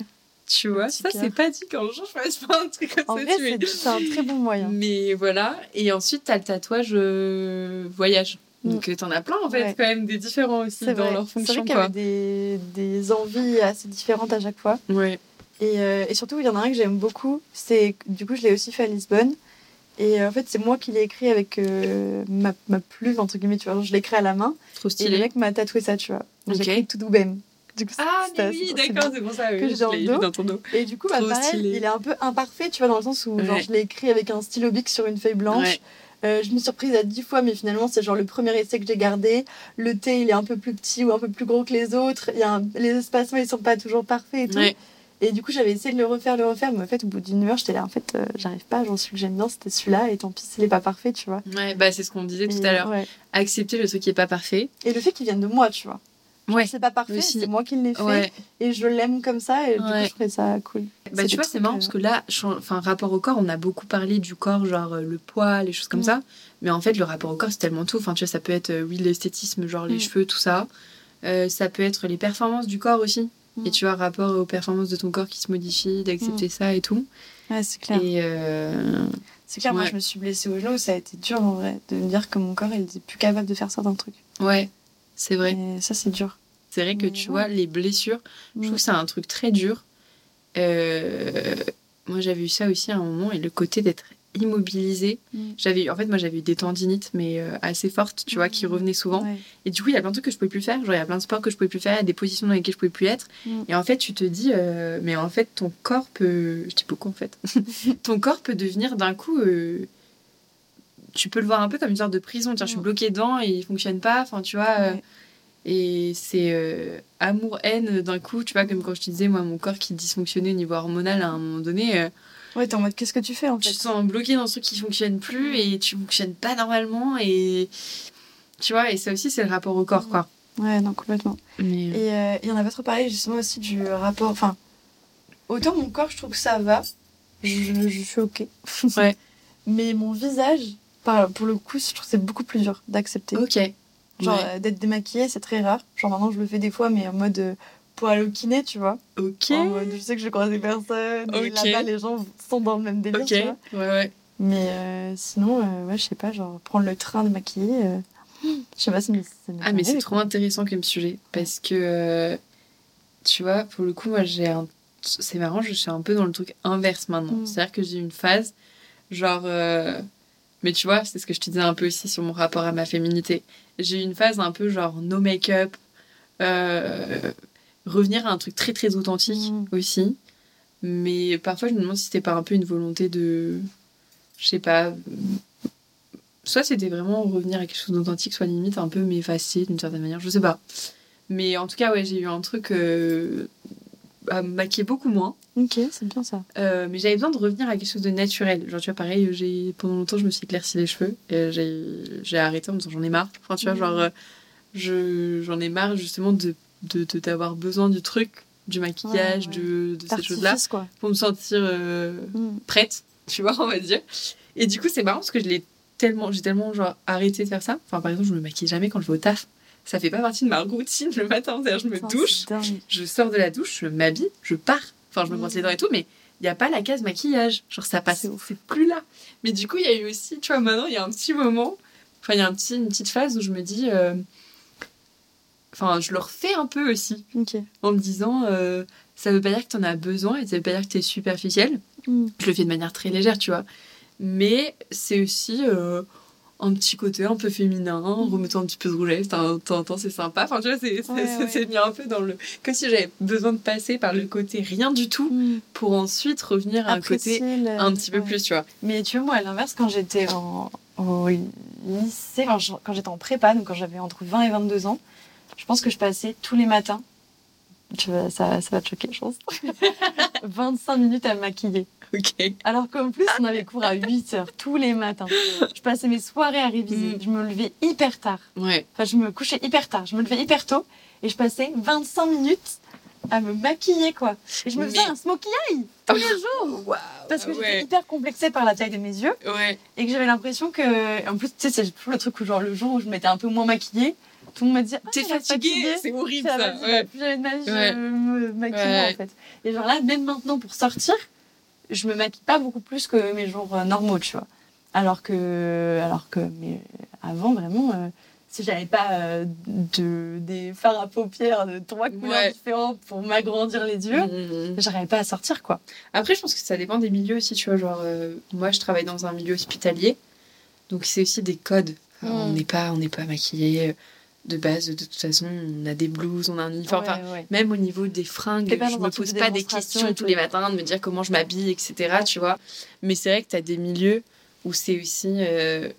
Tu vois, ça c'est pas dit jour je fasse pas un truc comme En ça. vrai, tu c'est un très bon moyen. Mais voilà, et ensuite t'as le tatouage euh, voyage. Mm. Donc euh, t'en as plein en fait, Ouais. quand même des différents aussi dans vrai. leur C'est vrai fonction qu'il y avait des, des envies assez différentes à chaque fois. Ouais. Et, euh, et surtout, il y en a un que j'aime beaucoup. C'est du coup, je l'ai aussi fait à Lisbonne. Et euh, en fait, c'est moi qui l'ai écrit avec euh, ma, ma plume, entre guillemets, tu vois. Genre, je l'ai écrit à la main. Trop Et le stylé. mec m'a tatoué ça, tu vois. J'ai écrit tout doubem. Du coup, Ah mais oui, d'accord, c'est pour ça, oui, que je j'ai dans l'ai ton dos. Et du coup, bah, pareil, stylé. il est un peu imparfait, tu vois, dans le sens où genre, je l'ai écrit avec un stylo bic sur une feuille blanche. Ouais. Euh, je me suis surprise à dix fois, mais finalement, c'est genre le premier essai que j'ai gardé. Le T, il est un peu plus petit ou un peu plus gros que les autres. Il y a un- Les espacements, ils sont pas toujours parfaits et tout. Ouais. Et du coup, j'avais essayé de le refaire, le refaire, mais en fait, au bout d'une heure, j'étais là, en fait, euh, j'arrive pas, j'en suis que j'aime bien, c'était celui-là, et tant pis s'il est pas parfait, tu vois. Ouais, bah c'est ce qu'on disait tout à l'heure. ouais. Accepter le truc qui est pas parfait. Et le fait qu'il vienne de moi, tu vois. Ouais. C'est pas parfait, c'est moi qui l'ai fait, Ouais. et je l'aime comme ça, et du coup, je trouvais ça cool. Bah, tu vois, c'est marrant euh, parce que là, chan- enfin, rapport au corps, on a beaucoup parlé du corps, genre euh, le poids, les choses comme Mm. ça. Mais en fait, le rapport au corps, c'est tellement tout. Enfin, tu vois, ça peut être, euh, oui, l'esthétisme, genre les Mm. cheveux, tout ça. Euh, ça peut être les performances du corps aussi. Mm. Et tu vois, rapport aux performances de ton corps qui se modifient, d'accepter ça et tout. Ouais, c'est clair. Et euh, C'est clair, moi, je me suis blessée au genou, ça a été dur, en vrai, de me dire que mon corps, il était plus capable de faire certains trucs. ouais, c'est vrai. Et ça, c'est dur. C'est vrai que tu vois, les blessures, je trouve que c'est un truc très dur. Euh, moi, j'avais eu ça aussi à un moment, et le côté d'être immobilisé. Mm. J'avais, en fait, moi, j'avais eu des tendinites, mais euh, assez fortes, tu vois, qui Mm. revenaient souvent. Ouais. Et du coup, il y a plein de trucs que je pouvais plus faire. Genre, il y a plein de sports que je pouvais plus faire, il y a des positions dans lesquelles je pouvais plus être. Mm. Et en fait, tu te dis, euh, mais en fait, ton corps peut. Je dis beaucoup en fait. ton corps peut devenir d'un coup. euh, Tu peux le voir un peu comme une sorte de prison. Tiens, je suis bloquée dedans et il fonctionne pas. Enfin, tu vois. Ouais. Et c'est euh, amour-haine d'un coup. Tu vois, comme quand je te disais, moi, mon corps qui dysfonctionnait au niveau hormonal à un moment donné. euh, Ouais, t'es en mode, qu'est-ce que tu fais, en tu fait te sens bloqué dans ce truc qui fonctionne plus et tu fonctionnes pas normalement et tu vois et ça aussi c'est le rapport au corps quoi Ouais, non, complètement. mais Et euh, il y en avait trop parlé justement aussi du rapport. Enfin, autant mon corps, je trouve que ça va. Je, je- je suis ok. Ouais. Mais mon visage, pour le coup, je trouve que c'est beaucoup plus dur d'accepter. ok Genre, Ouais. euh, d'être démaquillée, c'est très rare. Genre, maintenant, je le fais des fois, mais en mode euh, pour aller au kiné, tu vois. ok En mode, je sais que je croise des personnes. Et Ok. là-bas, les gens sont dans le même délire. ok tu vois. ouais ouais Mais euh, sinon, euh, ouais, je sais pas, genre, prendre le train de maquiller. euh, je sais pas, ça me. ah mais c'est trop quoi. intéressant comme sujet parce que tu vois pour le coup moi j'ai un c'est marrant je suis un peu dans le truc inverse maintenant Mm. c'est à dire que j'ai une phase genre mais tu vois c'est ce que je te disais un peu aussi sur mon rapport à ma féminité j'ai eu une phase un peu genre no make-up euh, revenir à un truc très très authentique Mm. aussi mais parfois je me demande si c'était pas un peu une volonté de je sais pas soit c'était vraiment revenir à quelque chose d'authentique soit limite un peu m'effacer d'une certaine manière je sais pas mais en tout cas ouais j'ai eu un truc euh, à me maquiller beaucoup moins Ok, c'est bien ça. euh, mais j'avais besoin de revenir à quelque chose de naturel. Genre, tu vois, pareil, j'ai pendant longtemps, je me suis éclairci les cheveux. Et j'ai j'ai arrêté en me disant j'en ai marre. Enfin, tu vois, Mhm. genre, euh, Je, j'en ai marre justement de, de, de- d'avoir besoin du truc, du maquillage, Ouais, de, de ces choses-là, pour me sentir euh, Mm. prête, tu vois, on va dire. Et du coup, c'est marrant parce que je l'ai tellement, j'ai tellement genre arrêté de faire ça. Enfin, par exemple, je me maquille jamais quand je vais au taf. Ça fait pas partie de ma routine le matin. C'est-à-dire, je me douche, je sors de la douche, je m'habille, je pars. Enfin, je me Mm. brosse les dents et tout, mais il n'y a pas la case maquillage. Genre, ça passe, C'est plus là. Mais du coup, il y a eu aussi, tu vois, maintenant, il y a un petit moment, enfin, il y a un petit, une petite phase où je me dis, euh, enfin, je le refais un peu aussi, Ok. en me disant, euh, ça veut pas dire que tu en as besoin et ça veut pas dire que tu es superficielle. Mm. Je le fais de manière très légère, tu vois. Mais c'est aussi euh, un petit côté un peu féminin, en remettant un petit peu de rouge à lèvres, temps c'est sympa. Enfin, tu vois, c'est Ouais, mis un peu dans le. Comme si j'avais besoin de passer par le côté rien du tout Mm. pour ensuite revenir à un côté le- un petit peu plus, tu vois. Mais tu vois, moi, à l'inverse, quand j'étais en, au lycée, enfin, je- quand j'étais en prépa, donc quand j'avais entre 20 et 22 ans, je pense que je passais tous les matins, tu vas, ça, ça va te choquer, je pense, 25 minutes à me maquiller. Ok. Alors qu'en plus, on avait cours à 8 heures tous les matins. Je passais mes soirées à réviser. Mm. Je me levais hyper tard. Ouais. Enfin, je me couchais hyper tard. Je me levais hyper tôt et je passais 25 minutes à me maquiller, quoi. Et je me faisais Mais- un smokey eye tous les jours. Waouh. Parce que j'étais ouais. hyper complexée par la taille de mes yeux Ouais. et que j'avais l'impression que. En plus, tu sais, c'est toujours le truc où, genre, le jour où je m'étais un peu moins maquillée, tout le monde m'a dit Ah, T'es fatiguée, c'est horrible Ça ça. Ouais. Plus jamais de ma vie, je me maquille Ouais. en fait. Et genre là, même maintenant pour sortir, je me maquille pas beaucoup plus que mes jours euh, normaux, tu vois. Alors que, alors que, mais avant vraiment, euh, si j'avais pas euh, de des fards à paupières de trois couleurs Ouais. différentes pour m'agrandir les yeux, Mhm. j'arrivais pas à sortir quoi. Après, je pense que ça dépend des milieux aussi, tu vois. Genre, euh, moi, je travaille dans un milieu hospitalier, donc c'est aussi des codes. Alors, Mm. On n'est pas, on n'est pas maquillé de base. De toute façon, on a des blouses, on a un uniforme. Enfin, Ouais, ouais. même au niveau des fringues, je me pose pas des questions tous les matins de me dire comment je m'habille, etc. Tu vois. Mais c'est vrai que tu as des milieux où c'est aussi. euh,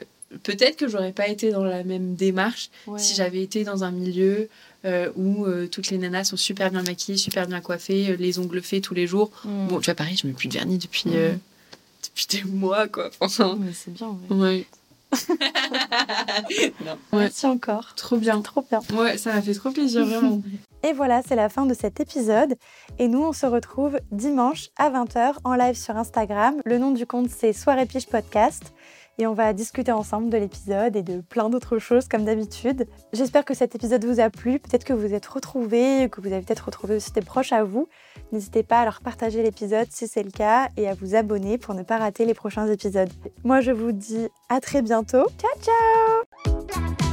Peut-être que j'aurais pas été dans la même démarche si j'avais été dans un milieu euh, où euh, toutes les nanas sont super bien maquillées, super bien coiffées, les ongles faits tous les jours. Mm. Bon, tu vois, pareil, je mets plus de vernis depuis, euh, depuis des mois, quoi. Enfin, Mais c'est bien. Ouais. non. Ouais, Merci encore. trop bien. Trop bien. Ouais, ça m'a fait trop plaisir, vraiment. Et voilà, c'est la fin de cet épisode. Et nous, on se retrouve dimanche à 20h en live sur Instagram. Le nom du compte, c'est Soirée Pige Podcast. Et on va discuter ensemble de l'épisode et de plein d'autres choses comme d'habitude. J'espère que cet épisode vous a plu. Peut-être que vous êtes retrouvés, que vous avez peut-être retrouvé aussi des proches à vous. N'hésitez pas à leur partager l'épisode si c'est le cas et à vous abonner pour ne pas rater les prochains épisodes. Moi, je vous dis à très bientôt. Ciao, ciao